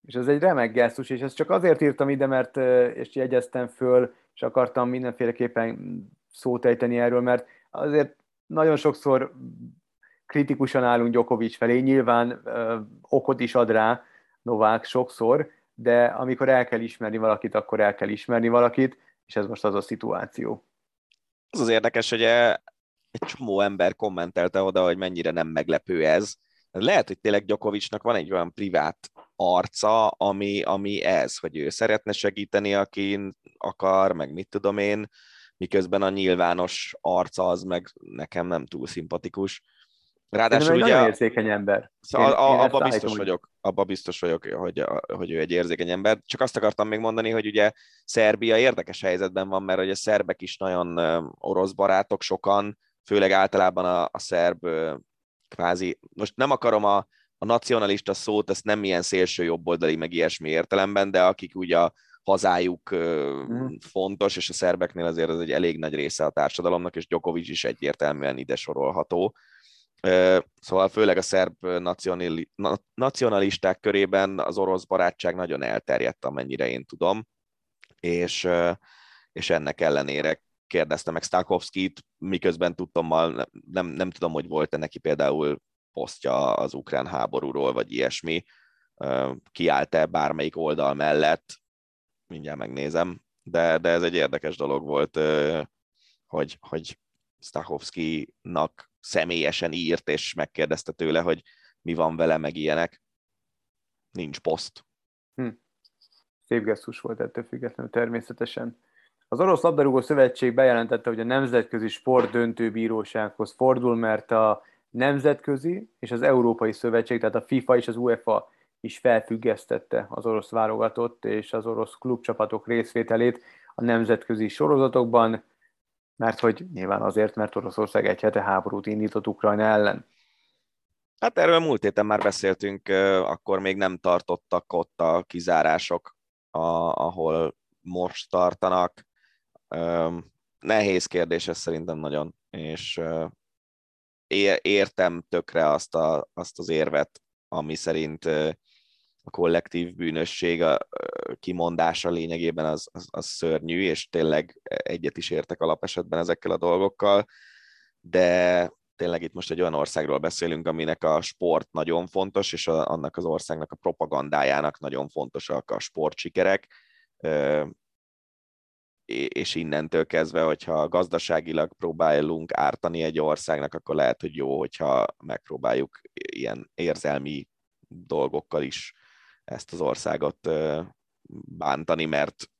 És ez egy remek gesztus, és ezt csak azért írtam ide, mert és jegyeztem föl, és akartam mindenféleképpen szót ejteni erről, mert azért nagyon sokszor kritikusan állunk Djokovic felé, nyilván ö, okot is ad rá Novák sokszor, de amikor el kell ismerni valakit, akkor el kell ismerni valakit, és ez most az a szituáció. Az az érdekes, hogy egy csomó ember kommentelte oda, hogy mennyire nem meglepő ez. Lehet, hogy tényleg Gyokovicsnak van egy olyan privát arca, ami, ami ez, hogy ő szeretne segíteni, akin akar, meg mit tudom én, miközben a nyilvános arca az meg nekem nem túl szimpatikus. Ráadásul ugye... Nagyon érzékeny ember. Szóval én, a, én abba biztos vagyok, abba biztos vagyok, hogy, hogy ő egy érzékeny ember. Csak azt akartam még mondani, hogy ugye Szerbia érdekes helyzetben van, mert ugye a szerbek is nagyon orosz barátok sokan, főleg általában a, a szerb kvázi, most nem akarom a, a nacionalista szót, ezt nem ilyen szélső jobboldali, meg ilyesmi értelemben, de akik ugye a hazájuk mm. fontos, és a szerbeknél azért ez egy elég nagy része a társadalomnak, és Djokovic is egyértelműen ide sorolható. Szóval főleg a szerb nacionalisták körében az orosz barátság nagyon elterjedt, amennyire én tudom, és, és ennek ellenére kérdezte meg Stakowskit, miközben tudtommal nem, nem tudom, hogy volt-e neki például posztja az ukrán háborúról, vagy ilyesmi, kiállt-e bármelyik oldal mellett, mindjárt megnézem, de, de ez egy érdekes dolog volt, hogy, hogy Stachowski-nak személyesen írt, és megkérdezte tőle, hogy mi van vele, meg ilyenek. Nincs poszt. Hm. Szép gesztus volt ettől függetlenül természetesen. Az Orosz Labdarúgó Szövetség bejelentette, hogy a Nemzetközi Sport Döntőbírósághoz fordul, mert a Nemzetközi és az Európai Szövetség, tehát a FIFA és az UEFA is felfüggesztette az orosz válogatott és az orosz klubcsapatok részvételét a nemzetközi sorozatokban, mert hogy nyilván azért, mert Oroszország egy hete háborút indított Ukrajna ellen. Hát erről múlt héten már beszéltünk, akkor még nem tartottak ott a kizárások, ahol most tartanak. Nehéz kérdés ez szerintem nagyon, és értem tökre azt, a, azt az érvet, ami szerint a kollektív bűnösség a kimondása lényegében az, az, az szörnyű, és tényleg egyet is értek alapesetben ezekkel a dolgokkal, de tényleg itt most egy olyan országról beszélünk, aminek a sport nagyon fontos, és a, annak az országnak a propagandájának nagyon fontosak a sportsikerek, és innentől kezdve, hogyha gazdaságilag próbálunk ártani egy országnak, akkor lehet, hogy jó, hogyha megpróbáljuk ilyen érzelmi dolgokkal is ezt az országot bántani, mert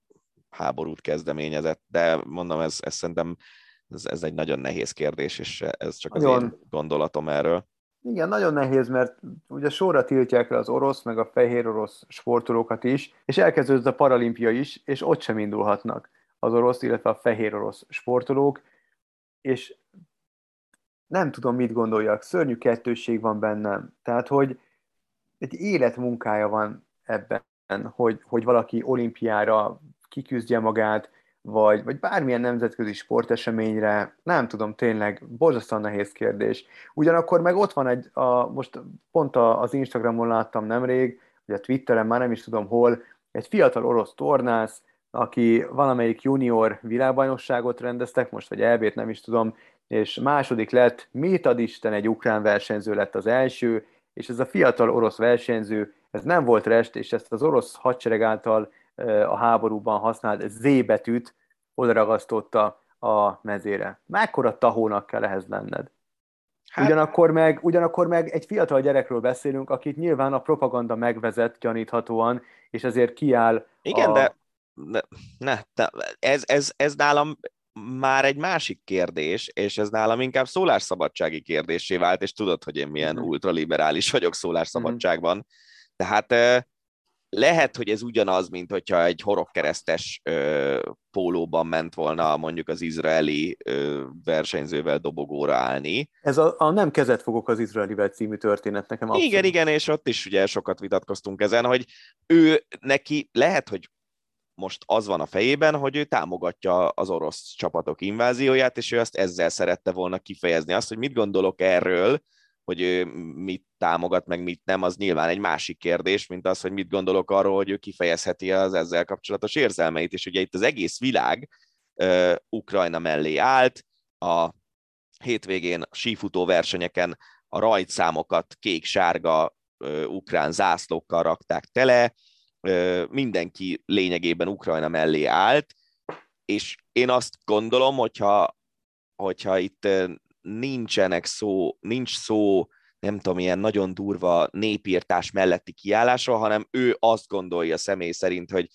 háborút kezdeményezett, de mondom, ez, ez szerintem ez, ez egy nagyon nehéz kérdés, és ez csak nagyon. az én gondolatom erről. Igen, nagyon nehéz, mert ugye sorra tiltják le az orosz, meg a fehér orosz sportolókat is, és elkezdődött a paralimpia is, és ott sem indulhatnak az orosz, illetve a fehér orosz sportolók, és nem tudom, mit gondoljak, szörnyű kettősség van bennem. Tehát, hogy egy életmunkája van ebben, hogy, hogy valaki olimpiára kiküzdje magát, vagy, vagy bármilyen nemzetközi sporteseményre, nem tudom, tényleg borzasztóan nehéz kérdés. Ugyanakkor meg ott van egy, a, most pont a, az Instagramon láttam nemrég, vagy a Twitteren, már nem is tudom hol, egy fiatal orosz tornász, aki valamelyik junior világbajnokságot rendeztek, most vagy elbét nem is tudom, és második lett, mit ad Isten, egy ukrán versenyző lett az első, és ez a fiatal orosz versenyző, ez nem volt rest, és ezt az orosz hadsereg által a háborúban használt Z betűt odaragasztotta a mezére. Mekkora tahónak kell ehhez lenned? Hát... Ugyanakkor, meg, ugyanakkor meg egy fiatal gyerekről beszélünk, akit nyilván a propaganda megvezet gyaníthatóan, és ezért kiáll Igen, a... de ne, ne, ez, ez, ez nálam már egy másik kérdés, és ez nálam inkább szólásszabadsági kérdésé vált, és tudod, hogy én milyen mm-hmm. ultraliberális vagyok szólásszabadságban. Mm-hmm. Tehát lehet, hogy ez ugyanaz, mint hogyha egy horogkeresztes ö, pólóban ment volna mondjuk az izraeli ö, versenyzővel dobogóra állni. Ez a, a Nem kezet fogok az izraelivel című történet nekem abszolút. Igen, igen, és ott is ugye sokat vitatkoztunk ezen, hogy ő neki lehet, hogy most az van a fejében, hogy ő támogatja az orosz csapatok invázióját, és ő azt ezzel szerette volna kifejezni. Azt, hogy mit gondolok erről, hogy ő mit támogat, meg mit nem, az nyilván egy másik kérdés, mint az, hogy mit gondolok arról, hogy ő kifejezheti az ezzel kapcsolatos érzelmeit, és ugye itt az egész világ uh, Ukrajna mellé állt, a hétvégén a sífutó versenyeken a rajtszámokat kék-sárga uh, ukrán zászlókkal rakták tele, mindenki lényegében Ukrajna mellé állt, és én azt gondolom, hogyha, hogyha itt nincsenek szó, nincs szó, nem tudom, ilyen nagyon durva népírtás melletti kiállásról, hanem ő azt gondolja személy szerint, hogy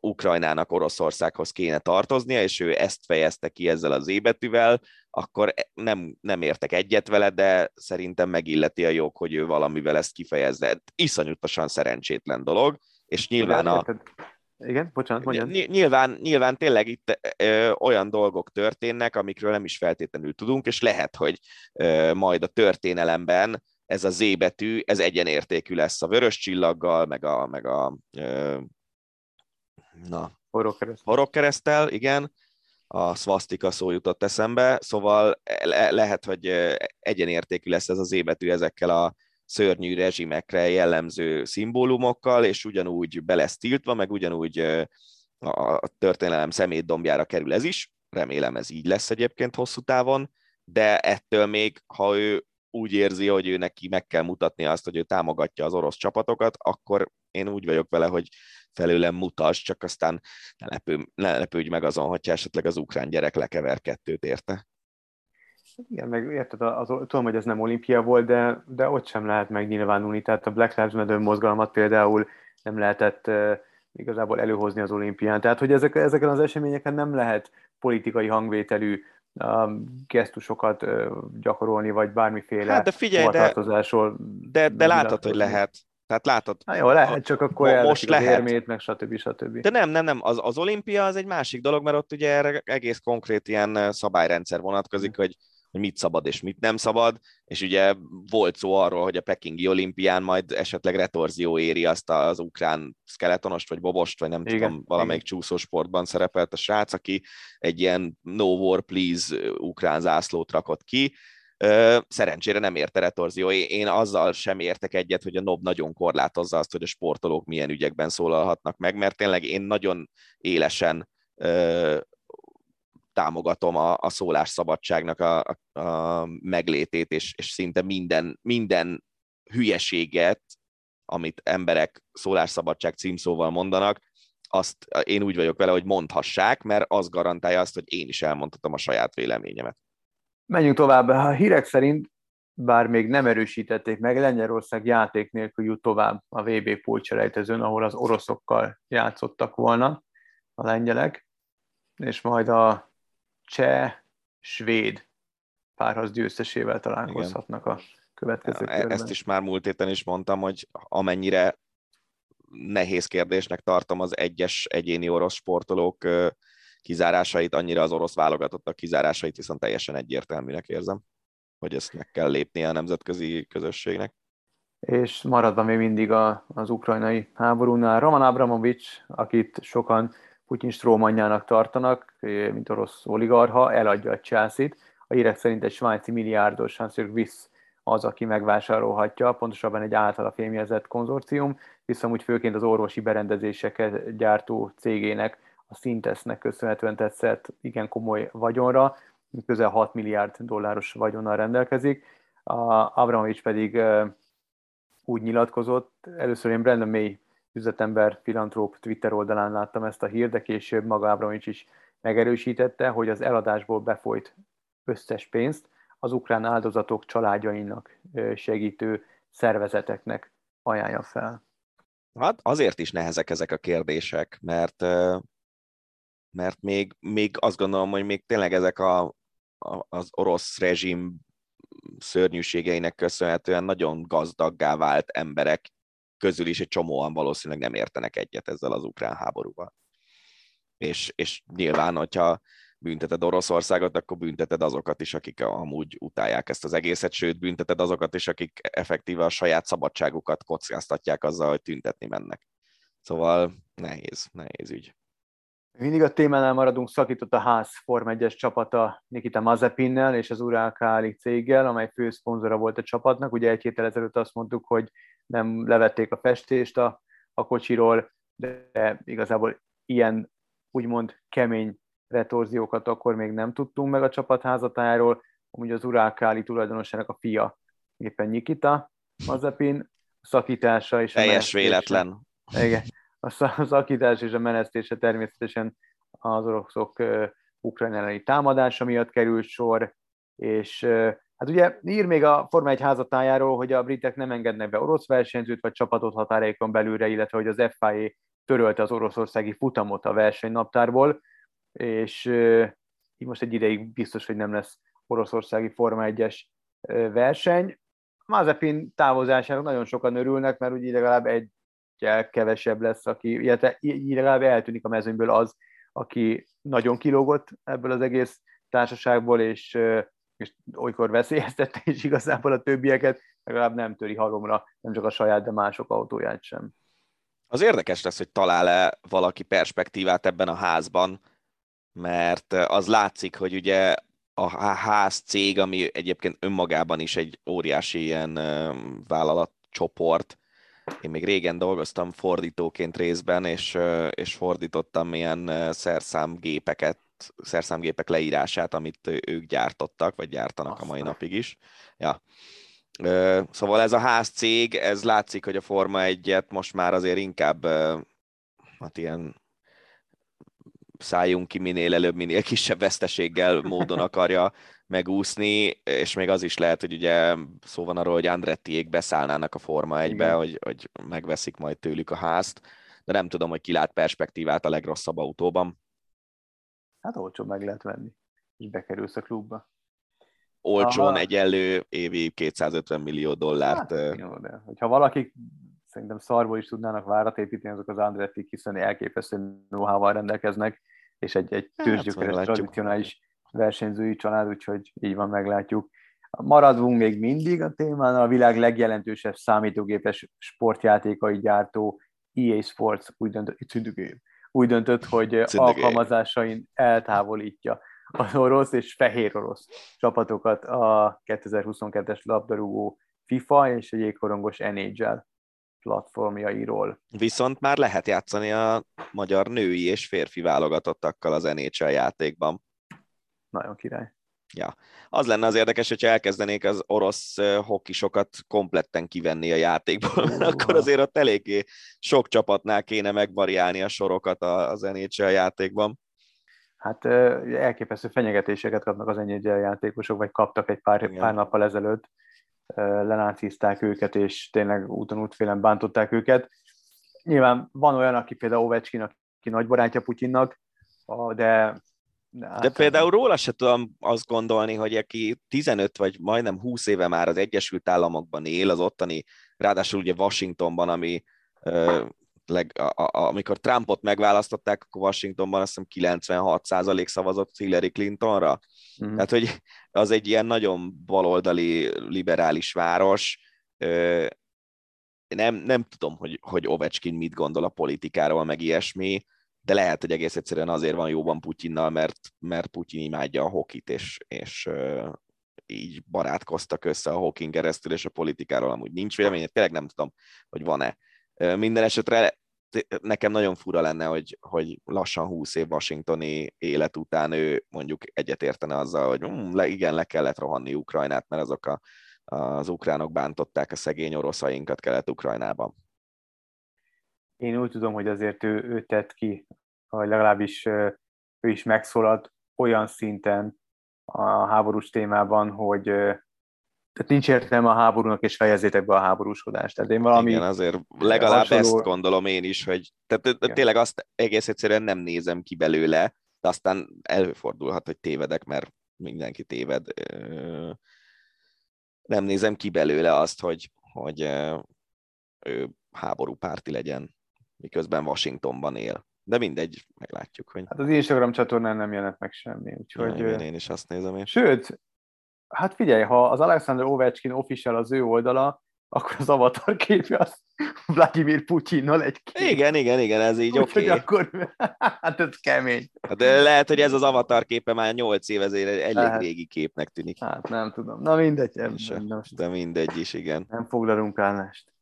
Ukrajnának Oroszországhoz kéne tartoznia, és ő ezt fejezte ki ezzel az ébetűvel, akkor nem, nem értek egyet vele, de szerintem megilleti a jog, hogy ő valamivel ezt kifejezze. Iszonyatosan szerencsétlen dolog, és nyilván a, igen, bocsánat, mondjam. Nyilván, nyilván tényleg itt ö, olyan dolgok történnek, amikről nem is feltétlenül tudunk, és lehet, hogy ö, majd a történelemben ez a Z betű, ez egyenértékű lesz a vörös csillaggal, meg a, meg a ö, na, horogkeresztel, igen, a szvasztika szó jutott eszembe, szóval le, lehet, hogy egyenértékű lesz ez az Z betű ezekkel a szörnyű rezsimekre jellemző szimbólumokkal, és ugyanúgy be lesz tiltva, meg ugyanúgy a történelem szemétdombjára kerül ez is. Remélem ez így lesz egyébként hosszú távon, de ettől még, ha ő úgy érzi, hogy ő neki meg kell mutatni azt, hogy ő támogatja az orosz csapatokat, akkor én úgy vagyok vele, hogy felőlem mutas, csak aztán ne, lepő, ne lepődj meg azon, hogyha esetleg az ukrán gyerek lekever kettőt érte. Igen, meg érted, az, tudom, hogy ez nem olimpia volt, de, de ott sem lehet megnyilvánulni. Tehát a Black Lives Matter mozgalmat például nem lehetett uh, igazából előhozni az olimpián. Tehát, hogy ezek, ezeken az eseményeken nem lehet politikai hangvételű um, gesztusokat uh, gyakorolni, vagy bármiféle hát de figyelj, de, de, de látod, hogy lehet. Tehát látod. Na jó, lehet, csak akkor mo- most lehet. érmét, meg stb. stb. De nem, nem, nem, az, az olimpia az egy másik dolog, mert ott ugye erre egész konkrét ilyen szabályrendszer vonatkozik, mm. hogy hogy mit szabad és mit nem szabad, és ugye volt szó arról, hogy a pekingi olimpián majd esetleg retorzió éri azt az ukrán skeletonost, vagy bobost, vagy nem igen, tudom, valamelyik igen. csúszósportban szerepelt a srác, aki egy ilyen no war please ukrán zászlót rakott ki, Szerencsére nem érte retorzió. Én azzal sem értek egyet, hogy a NOB nagyon korlátozza azt, hogy a sportolók milyen ügyekben szólalhatnak meg, mert tényleg én nagyon élesen támogatom a, a szólásszabadságnak a, a, a meglétét, és, és szinte minden, minden hülyeséget, amit emberek szólásszabadság címszóval mondanak, azt én úgy vagyok vele, hogy mondhassák, mert az garantálja azt, hogy én is elmondhatom a saját véleményemet. Menjünk tovább. A hírek szerint, bár még nem erősítették meg, Lengyelország játék nélkül jut tovább a VB pulcselejtezőn, ahol az oroszokkal játszottak volna a lengyelek, és majd a cseh-svéd párharc győztesével találkozhatnak a következő körben. Ezt is már múlt héten is mondtam, hogy amennyire nehéz kérdésnek tartom az egyes egyéni orosz sportolók kizárásait, annyira az orosz válogatottak kizárásait viszont teljesen egyértelműnek érzem, hogy ezt meg kell lépnie a nemzetközi közösségnek. És maradva még mindig a, az ukrajnai háborúnál, Roman Abramovics, akit sokan Putyin strómanjának tartanak, mint orosz oligarha, eladja a Chelsea-t. A hírek szerint egy svájci milliárdos Hans Wiss az, aki megvásárolhatja, pontosabban egy általa fémjelzett konzorcium, viszont úgy főként az orvosi berendezéseket gyártó cégének, a Sintesnek köszönhetően tetszett igen komoly vagyonra, közel 6 milliárd dolláros vagyonnal rendelkezik. A Abramovics pedig úgy nyilatkozott, először én Brandon May üzletember, filantróp Twitter oldalán láttam ezt a hírt, később maga Abramovics is megerősítette, hogy az eladásból befolyt összes pénzt az ukrán áldozatok családjainak segítő szervezeteknek ajánlja fel. Hát azért is nehezek ezek a kérdések, mert, mert még, még azt gondolom, hogy még tényleg ezek a, a, az orosz rezsim szörnyűségeinek köszönhetően nagyon gazdaggá vált emberek közül is egy csomóan valószínűleg nem értenek egyet ezzel az ukrán háborúval. És, és nyilván, hogyha bünteted Oroszországot, akkor bünteted azokat is, akik amúgy utálják ezt az egészet, sőt, bünteted azokat is, akik effektíve a saját szabadságukat kockáztatják azzal, hogy tüntetni mennek. Szóval nehéz, nehéz ügy. Mindig a témánál maradunk, szakított a ház Form 1-es csapata Nikita Mazepinnel és az Uralkáli céggel, amely főszponzora volt a csapatnak. Ugye egy héttel ezelőtt azt mondtuk, hogy nem levették a festést a, a kocsiról, de igazából ilyen úgymond kemény retorziókat akkor még nem tudtunk meg a csapat házatájáról. Amúgy az Uralkáli tulajdonosának a fia éppen Nikita Mazepin, szakítása és Teljes véletlen. Igen a szakítás és a menesztése természetesen az oroszok ukrajn elleni támadása miatt került sor, és hát ugye ír még a Forma 1 házatájáról, hogy a britek nem engednek be orosz versenyzőt vagy csapatot határaikon belülre, illetve hogy az FIA törölte az oroszországi futamot a versenynaptárból, és így most egy ideig biztos, hogy nem lesz oroszországi Forma 1-es verseny. Mazepin távozásának nagyon sokan örülnek, mert úgy legalább egy kevesebb lesz, aki, illetve így legalább eltűnik a mezőnyből az, aki nagyon kilógott ebből az egész társaságból, és, és olykor veszélyeztette is igazából a többieket, legalább nem töri halomra, nem csak a saját, de mások autóját sem. Az érdekes lesz, hogy talál-e valaki perspektívát ebben a házban, mert az látszik, hogy ugye a ház cég, ami egyébként önmagában is egy óriási ilyen vállalatcsoport, én még régen dolgoztam fordítóként részben, és, és fordítottam ilyen szerszámgépeket, szerszámgépek leírását, amit ők gyártottak, vagy gyártanak Aztán. a mai napig is. Ja. Szóval ez a házcég, ez látszik, hogy a Forma 1-et most már azért inkább hát ilyen szálljunk ki minél előbb, minél kisebb veszteséggel módon akarja megúszni, és még az is lehet, hogy ugye szó van arról, hogy Andrettiék beszállnának a Forma egybe, hogy, hogy megveszik majd tőlük a házt, de nem tudom, hogy ki lát perspektívát a legrosszabb autóban. Hát olcsó meg lehet venni, és bekerülsz a klubba. Olcsón Aha. egyenlő évi 250 millió dollárt. Hát, jó, de hogyha valaki szerintem szarból is tudnának várat építeni azok az Andretti, hiszen elképesztő know rendelkeznek, és egy, egy tőzsgyökeres, hát, tradicionális versenyzői család, úgyhogy így van, meglátjuk. Maradunk még mindig a témán, a világ legjelentősebb számítógépes sportjátékai gyártó EA Sports úgy döntött, úgy döntött hogy alkalmazásain eltávolítja az orosz és fehér orosz csapatokat a 2022-es labdarúgó FIFA és a jégkorongos NHL platformjairól. Viszont már lehet játszani a magyar női és férfi válogatottakkal az NHL játékban. Nagyon király. Ja. Az lenne az érdekes, hogyha elkezdenék az orosz hokisokat kompletten kivenni a játékból, uh, akkor azért ott eléggé sok csapatnál kéne megvariálni a sorokat az NHL játékban. Hát elképesztő fenyegetéseket kapnak az NHL játékosok, vagy kaptak egy pár, pár nappal ezelőtt lenácizták őket, és tényleg úton útfélen bántották őket. Nyilván van olyan, aki például Ovechkin, aki nagy barátja Putyinnak, de de, hát, De például róla se tudom azt gondolni, hogy aki 15 vagy majdnem 20 éve már az Egyesült Államokban él, az ottani, ráadásul ugye Washingtonban, ami leg, a, a, amikor Trumpot megválasztották, akkor Washingtonban azt hiszem 96% szavazott Hillary Clintonra. Mm. Tehát, hogy az egy ilyen nagyon baloldali, liberális város. Nem, nem tudom, hogy, hogy Ovechkin mit gondol a politikáról, meg ilyesmi, de lehet, hogy egész egyszerűen azért van jóban Putyinnal, mert, mert Putyin imádja a hokit, és, és így barátkoztak össze a hokin keresztül, és a politikáról amúgy nincs véleménye, tényleg nem tudom, hogy van-e minden esetre nekem nagyon fura lenne, hogy, hogy lassan 20 év washingtoni élet után ő mondjuk egyetértene azzal, hogy hm, le, igen, le kellett rohanni Ukrajnát, mert azok a, az ukránok bántották a szegény oroszainkat Kelet-Ukrajnában. Én úgy tudom, hogy azért ő, ő tett ki, vagy legalábbis ő is megszólalt olyan szinten a háborús témában, hogy tehát nincs értelme a háborúnak, és fejezzétek be a háborúskodást. Tehát én valami Igen, azért legalább hasonló... ezt gondolom én is, hogy tehát Igen. tényleg azt egész egyszerűen nem nézem ki belőle, de aztán előfordulhat, hogy tévedek, mert mindenki téved. Nem nézem ki belőle azt, hogy, hogy ő háborúpárti legyen, miközben Washingtonban él. De mindegy, meglátjuk, hogy... Hát az Instagram csatornán nem jelent meg semmi, úgyhogy... Ja, én is azt nézem. Én. Sőt, Hát figyelj, ha az Alexander Ovechkin official az ő oldala, akkor az avatar képje az Vladimir Putyinnal egy kép. Igen, igen, igen, ez így oké. Okay. akkor, hát ez kemény. Hát de lehet, hogy ez az avatar képe már 8 év, ezért lehet. régi képnek tűnik. Hát nem tudom. Na mindegy. Nem, nem, most de mindegy is, igen. Nem foglalunk állást.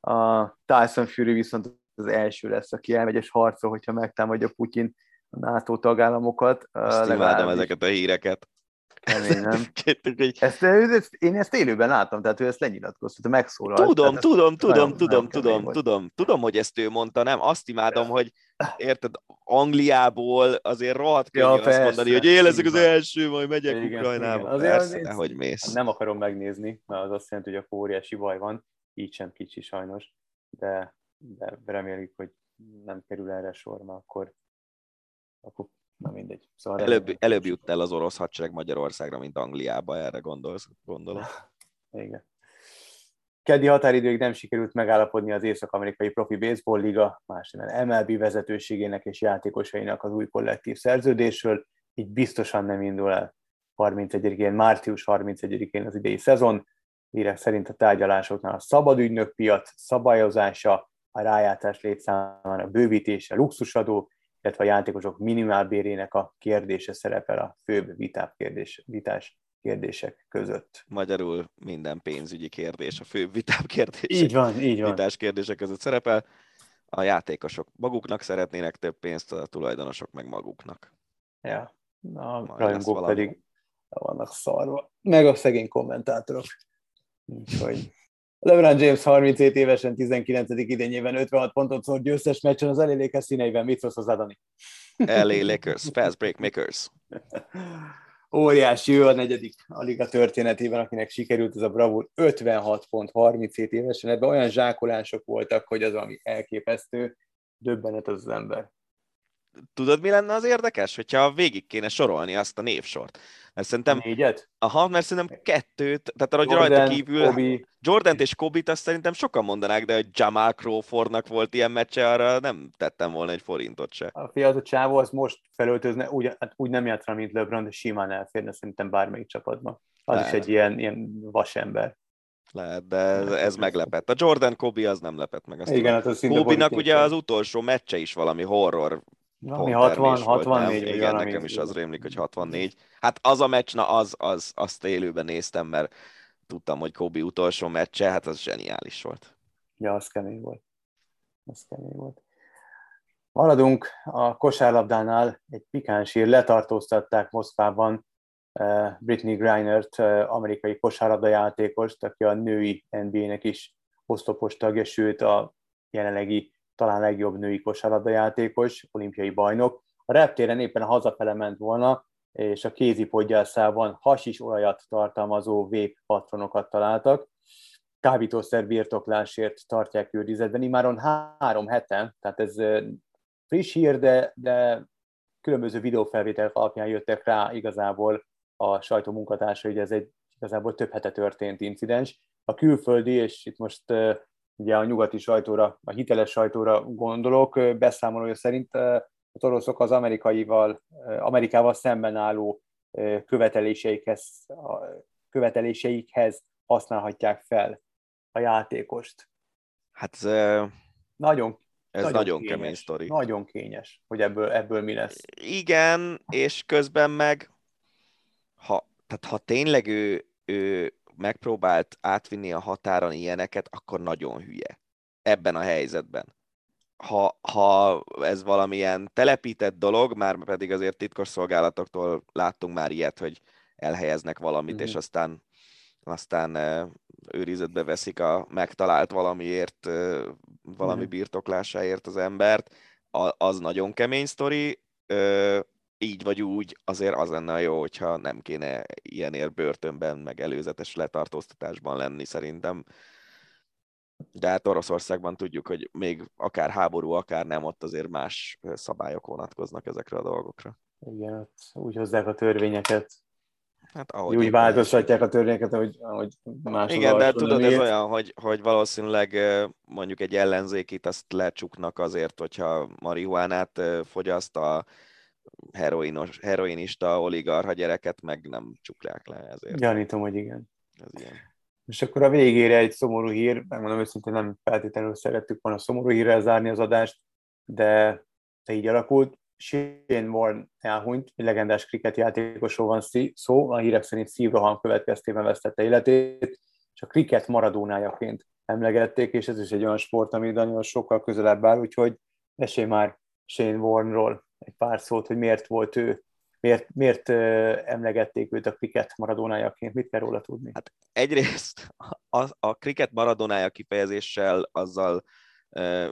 A Tyson Fury viszont az első lesz, aki elmegy és harcol, hogyha megtámadja Putyin a NATO tagállamokat. Azt imádom ezeket a híreket. Kemény, nem? ezt, ezt, én ezt élőben láttam, tehát ő ezt lenyilatkoztatta, megszólalt. Tudom, tudom, tudom, tudom, tudom, tudom, tudom, hogy ezt ő mondta, nem? Azt imádom, hogy érted, Angliából azért rohadt könnyű ja, azt persze, mondani, hogy én leszek az első, majd megyek igen, Ukrajnába. Igen. Azért persze, azért, hogy mész. Nem akarom megnézni, mert az azt jelenti, hogy a óriási baj van, így sem kicsi sajnos, de, de reméljük, hogy nem kerül erre sor, mert akkor, akkor Na mindegy. Szóval előbb, előbb jut el az orosz hadsereg Magyarországra, mint Angliába, erre gondolsz, gondolom. Igen. Keddi határidőig nem sikerült megállapodni az Észak-Amerikai Profi Baseball Liga, más MLB vezetőségének és játékosainak az új kollektív szerződésről, így biztosan nem indul el 31-én, március 31-én az idei szezon. Hírek szerint a tárgyalásoknál a szabadügynök piac szabályozása, a rájátszás létszámának bővítése, luxusadó illetve a játékosok minimálbérének a kérdése szerepel a főbb vitább kérdés, vitás kérdések között. Magyarul minden pénzügyi kérdés a főbb vitább kérdés. Így van, így van. Vitás kérdések között szerepel. A játékosok maguknak szeretnének több pénzt, a tulajdonosok meg maguknak. Ja, a rajongók pedig vannak szarva. Meg a szegény kommentátorok. Úgyhogy LeBron James 37 évesen, 19. idényében 56 pontot szólt győztes meccsen az LA Lakers színeiben. Mit szólsz hozzá, Dani? LA Lakers, fast break makers. Óriási, ő a negyedik a liga történetében, akinek sikerült ez a bravúr 56 pont 37 évesen. Ebben olyan zsákolások voltak, hogy az ami elképesztő, döbbenet az, az ember tudod, mi lenne az érdekes? Hogyha végig kéne sorolni azt a névsort. Mert szerintem... Négyet? Aha, mert szerintem kettőt, tehát arra, hogy rajta kívül... Kobe. Jordan és Kobe-t azt szerintem sokan mondanák, de hogy Jamal Crawfordnak volt ilyen meccse, arra nem tettem volna egy forintot se. A fiatal csávó az most felöltözne, úgy, hát úgy nem játszana, mint LeBron, de simán elférne szerintem bármelyik csapatban. Az Lehet. is egy ilyen, ilyen vasember. Lehet, de ez, ez meglepett. A Jordan Kobe az nem lepett meg. Azt Igen, hát az Kobe-nak ugye az utolsó meccse is valami horror Valami 60, 64 volt, Igen, nekem is az rémlik, hogy 64. Hát az a meccs, na az, az, azt élőben néztem, mert tudtam, hogy Kobe utolsó meccse, hát az zseniális volt. Ja, az kemény volt. Az kemény volt. Maradunk a kosárlabdánál, egy pikáns ír, letartóztatták Moszkvában uh, Britney Greinert, uh, amerikai kosárlabda játékost, aki a női NBA-nek is osztopos tagja, sőt a jelenlegi talán legjobb női kosárlabda játékos, olimpiai bajnok. A reptéren éppen hazafele ment volna, és a kézi podgyászában hasis olajat tartalmazó vép patronokat találtak. Kábítószer birtoklásért tartják őrizetben, imáron három heten, tehát ez friss hír, de, de különböző videófelvételek alapján jöttek rá igazából a sajtó munkatársa, hogy ez egy igazából több hete történt incidens. A külföldi, és itt most ugye a nyugati sajtóra, a hiteles sajtóra gondolok, beszámolója szerint az oroszok az amerikaival, Amerikával szemben álló követeléseikhez, követeléseikhez használhatják fel a játékost. Hát ez, nagyon, ez nagyon, nagyon kényes, kemény sztori. Nagyon kényes, hogy ebből, ebből mi lesz. Igen, és közben meg, ha, tehát ha tényleg ő, ő megpróbált átvinni a határon ilyeneket, akkor nagyon hülye. Ebben a helyzetben. Ha, ha ez valamilyen telepített dolog, már pedig azért titkos szolgálatoktól láttunk már ilyet, hogy elhelyeznek valamit, mm-hmm. és aztán aztán őrizetbe veszik a megtalált valamiért, valami mm-hmm. birtoklásáért az embert, az nagyon kemény sztori, így vagy úgy azért az lenne jó, hogyha nem kéne ilyenért börtönben, meg előzetes letartóztatásban lenni szerintem. De hát Oroszországban tudjuk, hogy még akár háború, akár nem, ott azért más szabályok vonatkoznak ezekre a dolgokra. Igen, úgy hozzák a törvényeket, Hát ahogy úgy változtatják a törvényeket, ahogy, ahogy más Igen, de tudod, ez olyan, hogy, hogy valószínűleg mondjuk egy ellenzékit azt lecsuknak azért, hogyha marihuánát fogyaszt a heroinos, heroinista oligarha gyereket meg nem csuklják le ezért. Gyanítom, hogy igen. Ez ilyen. És akkor a végére egy szomorú hír, megmondom őszintén nem feltétlenül szerettük volna szomorú hírrel zárni az adást, de, de így alakult. Shane Warne elhunyt, egy legendás kriket játékosról van szó, a hírek szerint szívroham következtében vesztette életét, és a kriket maradónájaként emlegették, és ez is egy olyan sport, ami nagyon sokkal közelebb áll, úgyhogy esély már Shane Warne-ról egy pár szót, hogy miért volt ő, miért, miért emlegették őt a kriket maradónájaként, mit kell róla tudni? Hát egyrészt a, a kriket maradónája kifejezéssel azzal uh,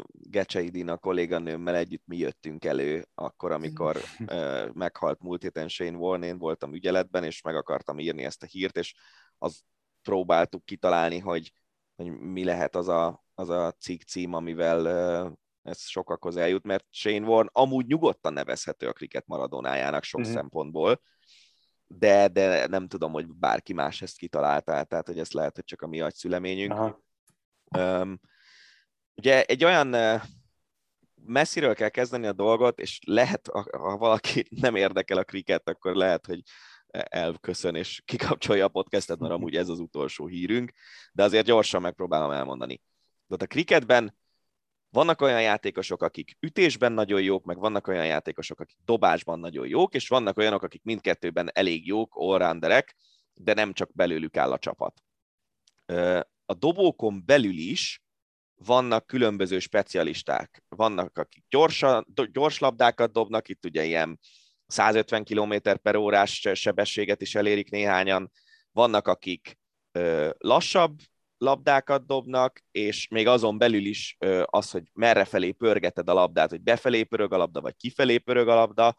Gecsei Dina kolléganőmmel együtt mi jöttünk elő, akkor, amikor meghalt múlt héten Shane Warne, én voltam ügyeletben, és meg akartam írni ezt a hírt, és az próbáltuk kitalálni, hogy, hogy mi lehet az a, az a cikk cím, amivel ez sokakhoz eljut, mert Shane Warne amúgy nyugodtan nevezhető a kriket maradonájának sok uh-huh. szempontból, de, de nem tudom, hogy bárki más ezt kitalálta, tehát hogy ez lehet, hogy csak a mi agyszüleményünk. Um, ugye egy olyan messziről kell kezdeni a dolgot, és lehet, ha valaki nem érdekel a kriket, akkor lehet, hogy elköszön és kikapcsolja a podcastet, mert amúgy ez az utolsó hírünk, de azért gyorsan megpróbálom elmondani. De a kriketben vannak olyan játékosok, akik ütésben nagyon jók, meg vannak olyan játékosok, akik dobásban nagyon jók, és vannak olyanok, akik mindkettőben elég jók, allrounderek, de nem csak belőlük áll a csapat. A dobókon belül is vannak különböző specialisták. Vannak, akik gyorsan, gyors labdákat dobnak, itt ugye ilyen 150 km per órás sebességet is elérik néhányan, vannak, akik lassabb labdákat dobnak, és még azon belül is az, hogy merre felé pörgeted a labdát, hogy befelé pörög a labda, vagy kifelé pörög a labda,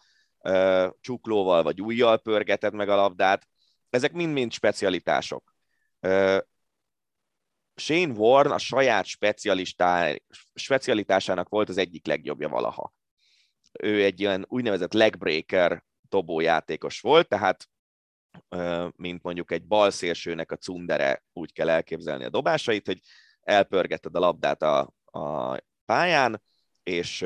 csuklóval vagy újjal pörgeted meg a labdát, ezek mind-mind specialitások. Shane Warne a saját specialitásának volt az egyik legjobbja valaha. Ő egy ilyen úgynevezett legbreaker dobójátékos volt, tehát mint mondjuk egy balszélsőnek a cundere, úgy kell elképzelni a dobásait, hogy elpörgeted a labdát a, a pályán, és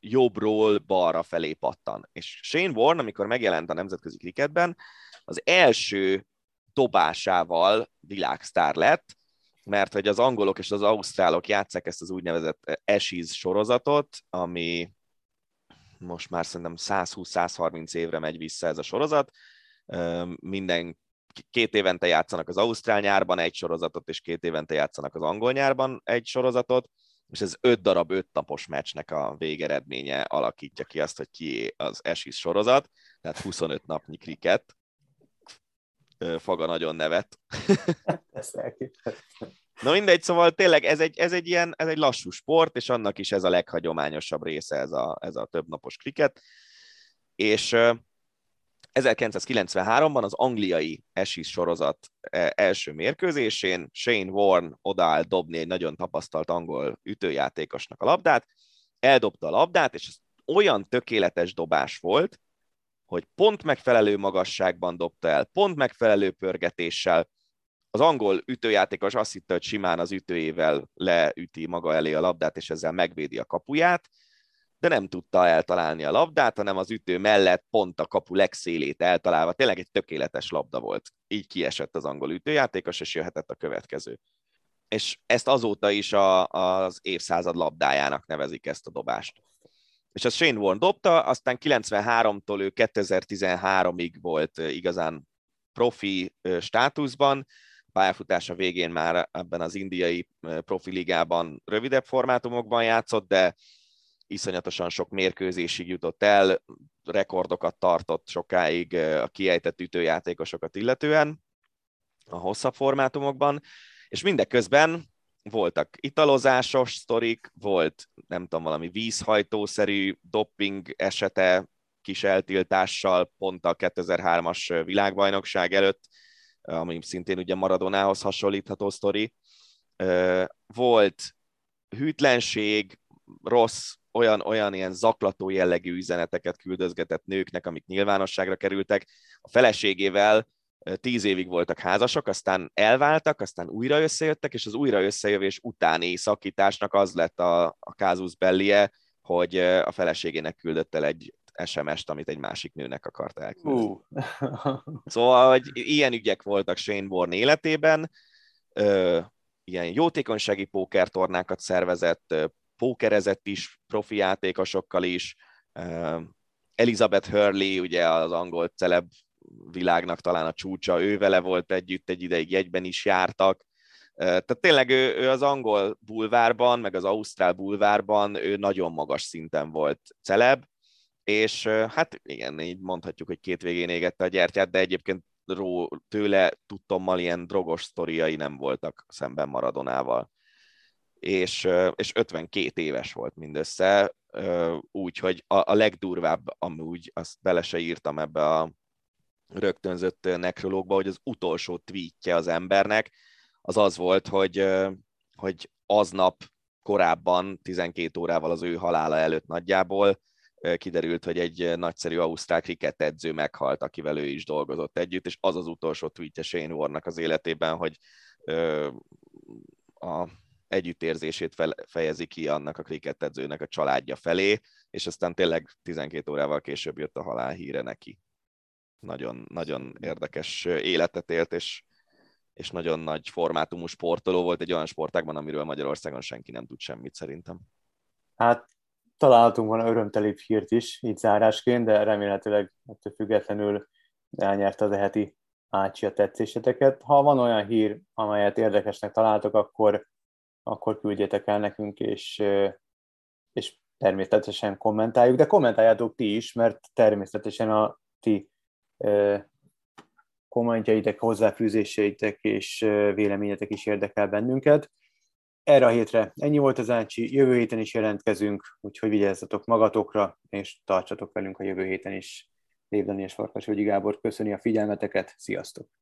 jobbról balra felé pattan. És Shane Warne, amikor megjelent a nemzetközi kriketben, az első dobásával világsztár lett, mert hogy az angolok és az ausztrálok játszák ezt az úgynevezett Ashes sorozatot, ami most már szerintem 120-130 évre megy vissza ez a sorozat. Minden két évente játszanak az ausztrál nyárban egy sorozatot, és két évente játszanak az angol nyárban egy sorozatot, és ez öt darab öt napos meccsnek a végeredménye alakítja ki azt, hogy ki az Ashes sorozat, tehát 25 napnyi kriket. Faga nagyon nevet. Ezt Na mindegy, szóval tényleg ez egy, ez egy ilyen, ez egy lassú sport, és annak is ez a leghagyományosabb része, ez a, ez a többnapos kriket. És 1993-ban az angliai Ashes sorozat e, első mérkőzésén Shane Warne odaáll dobni egy nagyon tapasztalt angol ütőjátékosnak a labdát, eldobta a labdát, és ez olyan tökéletes dobás volt, hogy pont megfelelő magasságban dobta el, pont megfelelő pörgetéssel, az angol ütőjátékos azt hitte, hogy simán az ütőjével leüti maga elé a labdát, és ezzel megvédi a kapuját, de nem tudta eltalálni a labdát, hanem az ütő mellett pont a kapu legszélét eltalálva. Tényleg egy tökéletes labda volt. Így kiesett az angol ütőjátékos, és jöhetett a következő. És ezt azóta is a, az évszázad labdájának nevezik ezt a dobást. És az Shane Warne dobta, aztán 93-tól ő 2013-ig volt igazán profi státuszban, pályafutása végén már ebben az indiai profiligában rövidebb formátumokban játszott, de iszonyatosan sok mérkőzésig jutott el, rekordokat tartott sokáig a kiejtett ütőjátékosokat illetően a hosszabb formátumokban, és mindeközben voltak italozásos sztorik, volt nem tudom, valami vízhajtószerű doping esete kis eltiltással pont a 2003-as világbajnokság előtt, ami szintén ugye Maradonához hasonlítható sztori. Volt hűtlenség, rossz, olyan, olyan ilyen zaklató jellegű üzeneteket küldözgetett nőknek, amik nyilvánosságra kerültek. A feleségével tíz évig voltak házasok, aztán elváltak, aztán újra összejöttek, és az újra összejövés utáni szakításnak az lett a, a kázusz bellie, hogy a feleségének küldött el egy SMS-t, amit egy másik nőnek akart elküldeni. Uh. szóval, hogy ilyen ügyek voltak Shane Warne életében, ö, ilyen jótékonysági pókertornákat szervezett, pókerezett is profi játékosokkal is, ö, Elizabeth Hurley, ugye az angol celeb világnak talán a csúcsa, ő vele volt együtt, egy ideig jegyben is jártak, tehát tényleg ő, ő az angol bulvárban, meg az ausztrál bulvárban ő nagyon magas szinten volt celeb, és hát igen, így mondhatjuk, hogy két végén égette a gyertyát, de egyébként ró, tőle tudtommal ilyen drogos sztoriai nem voltak szemben Maradonával. És, és 52 éves volt mindössze, úgyhogy a, a legdurvább amúgy, azt bele se írtam ebbe a rögtönzött nekrológba, hogy az utolsó tweetje az embernek az az volt, hogy, hogy aznap korábban, 12 órával az ő halála előtt nagyjából, kiderült, hogy egy nagyszerű ausztrál kriket edző meghalt, akivel ő is dolgozott együtt, és az az utolsó tweetje Shane Warnak az életében, hogy a együttérzését fejezi ki annak a edzőnek a családja felé, és aztán tényleg 12 órával később jött a halál híre neki. Nagyon, nagyon érdekes életet élt, és, és nagyon nagy formátumú sportoló volt egy olyan sportágban, amiről Magyarországon senki nem tud semmit szerintem. Hát találhatunk volna örömtelibb hírt is, így zárásként, de remélhetőleg ettől függetlenül elnyerte az eheti ácsi a tetszéseteket. Ha van olyan hír, amelyet érdekesnek találtok, akkor, akkor küldjétek el nekünk, és, és természetesen kommentáljuk, de kommentáljátok ti is, mert természetesen a ti kommentjeitek, hozzáfűzéseitek és véleményetek is érdekel bennünket. Erre a hétre ennyi volt az Ácsi, jövő héten is jelentkezünk, úgyhogy vigyázzatok magatokra, és tartsatok velünk a jövő héten is. Lévdani és Farkas Gábor köszöni a figyelmeteket, sziasztok!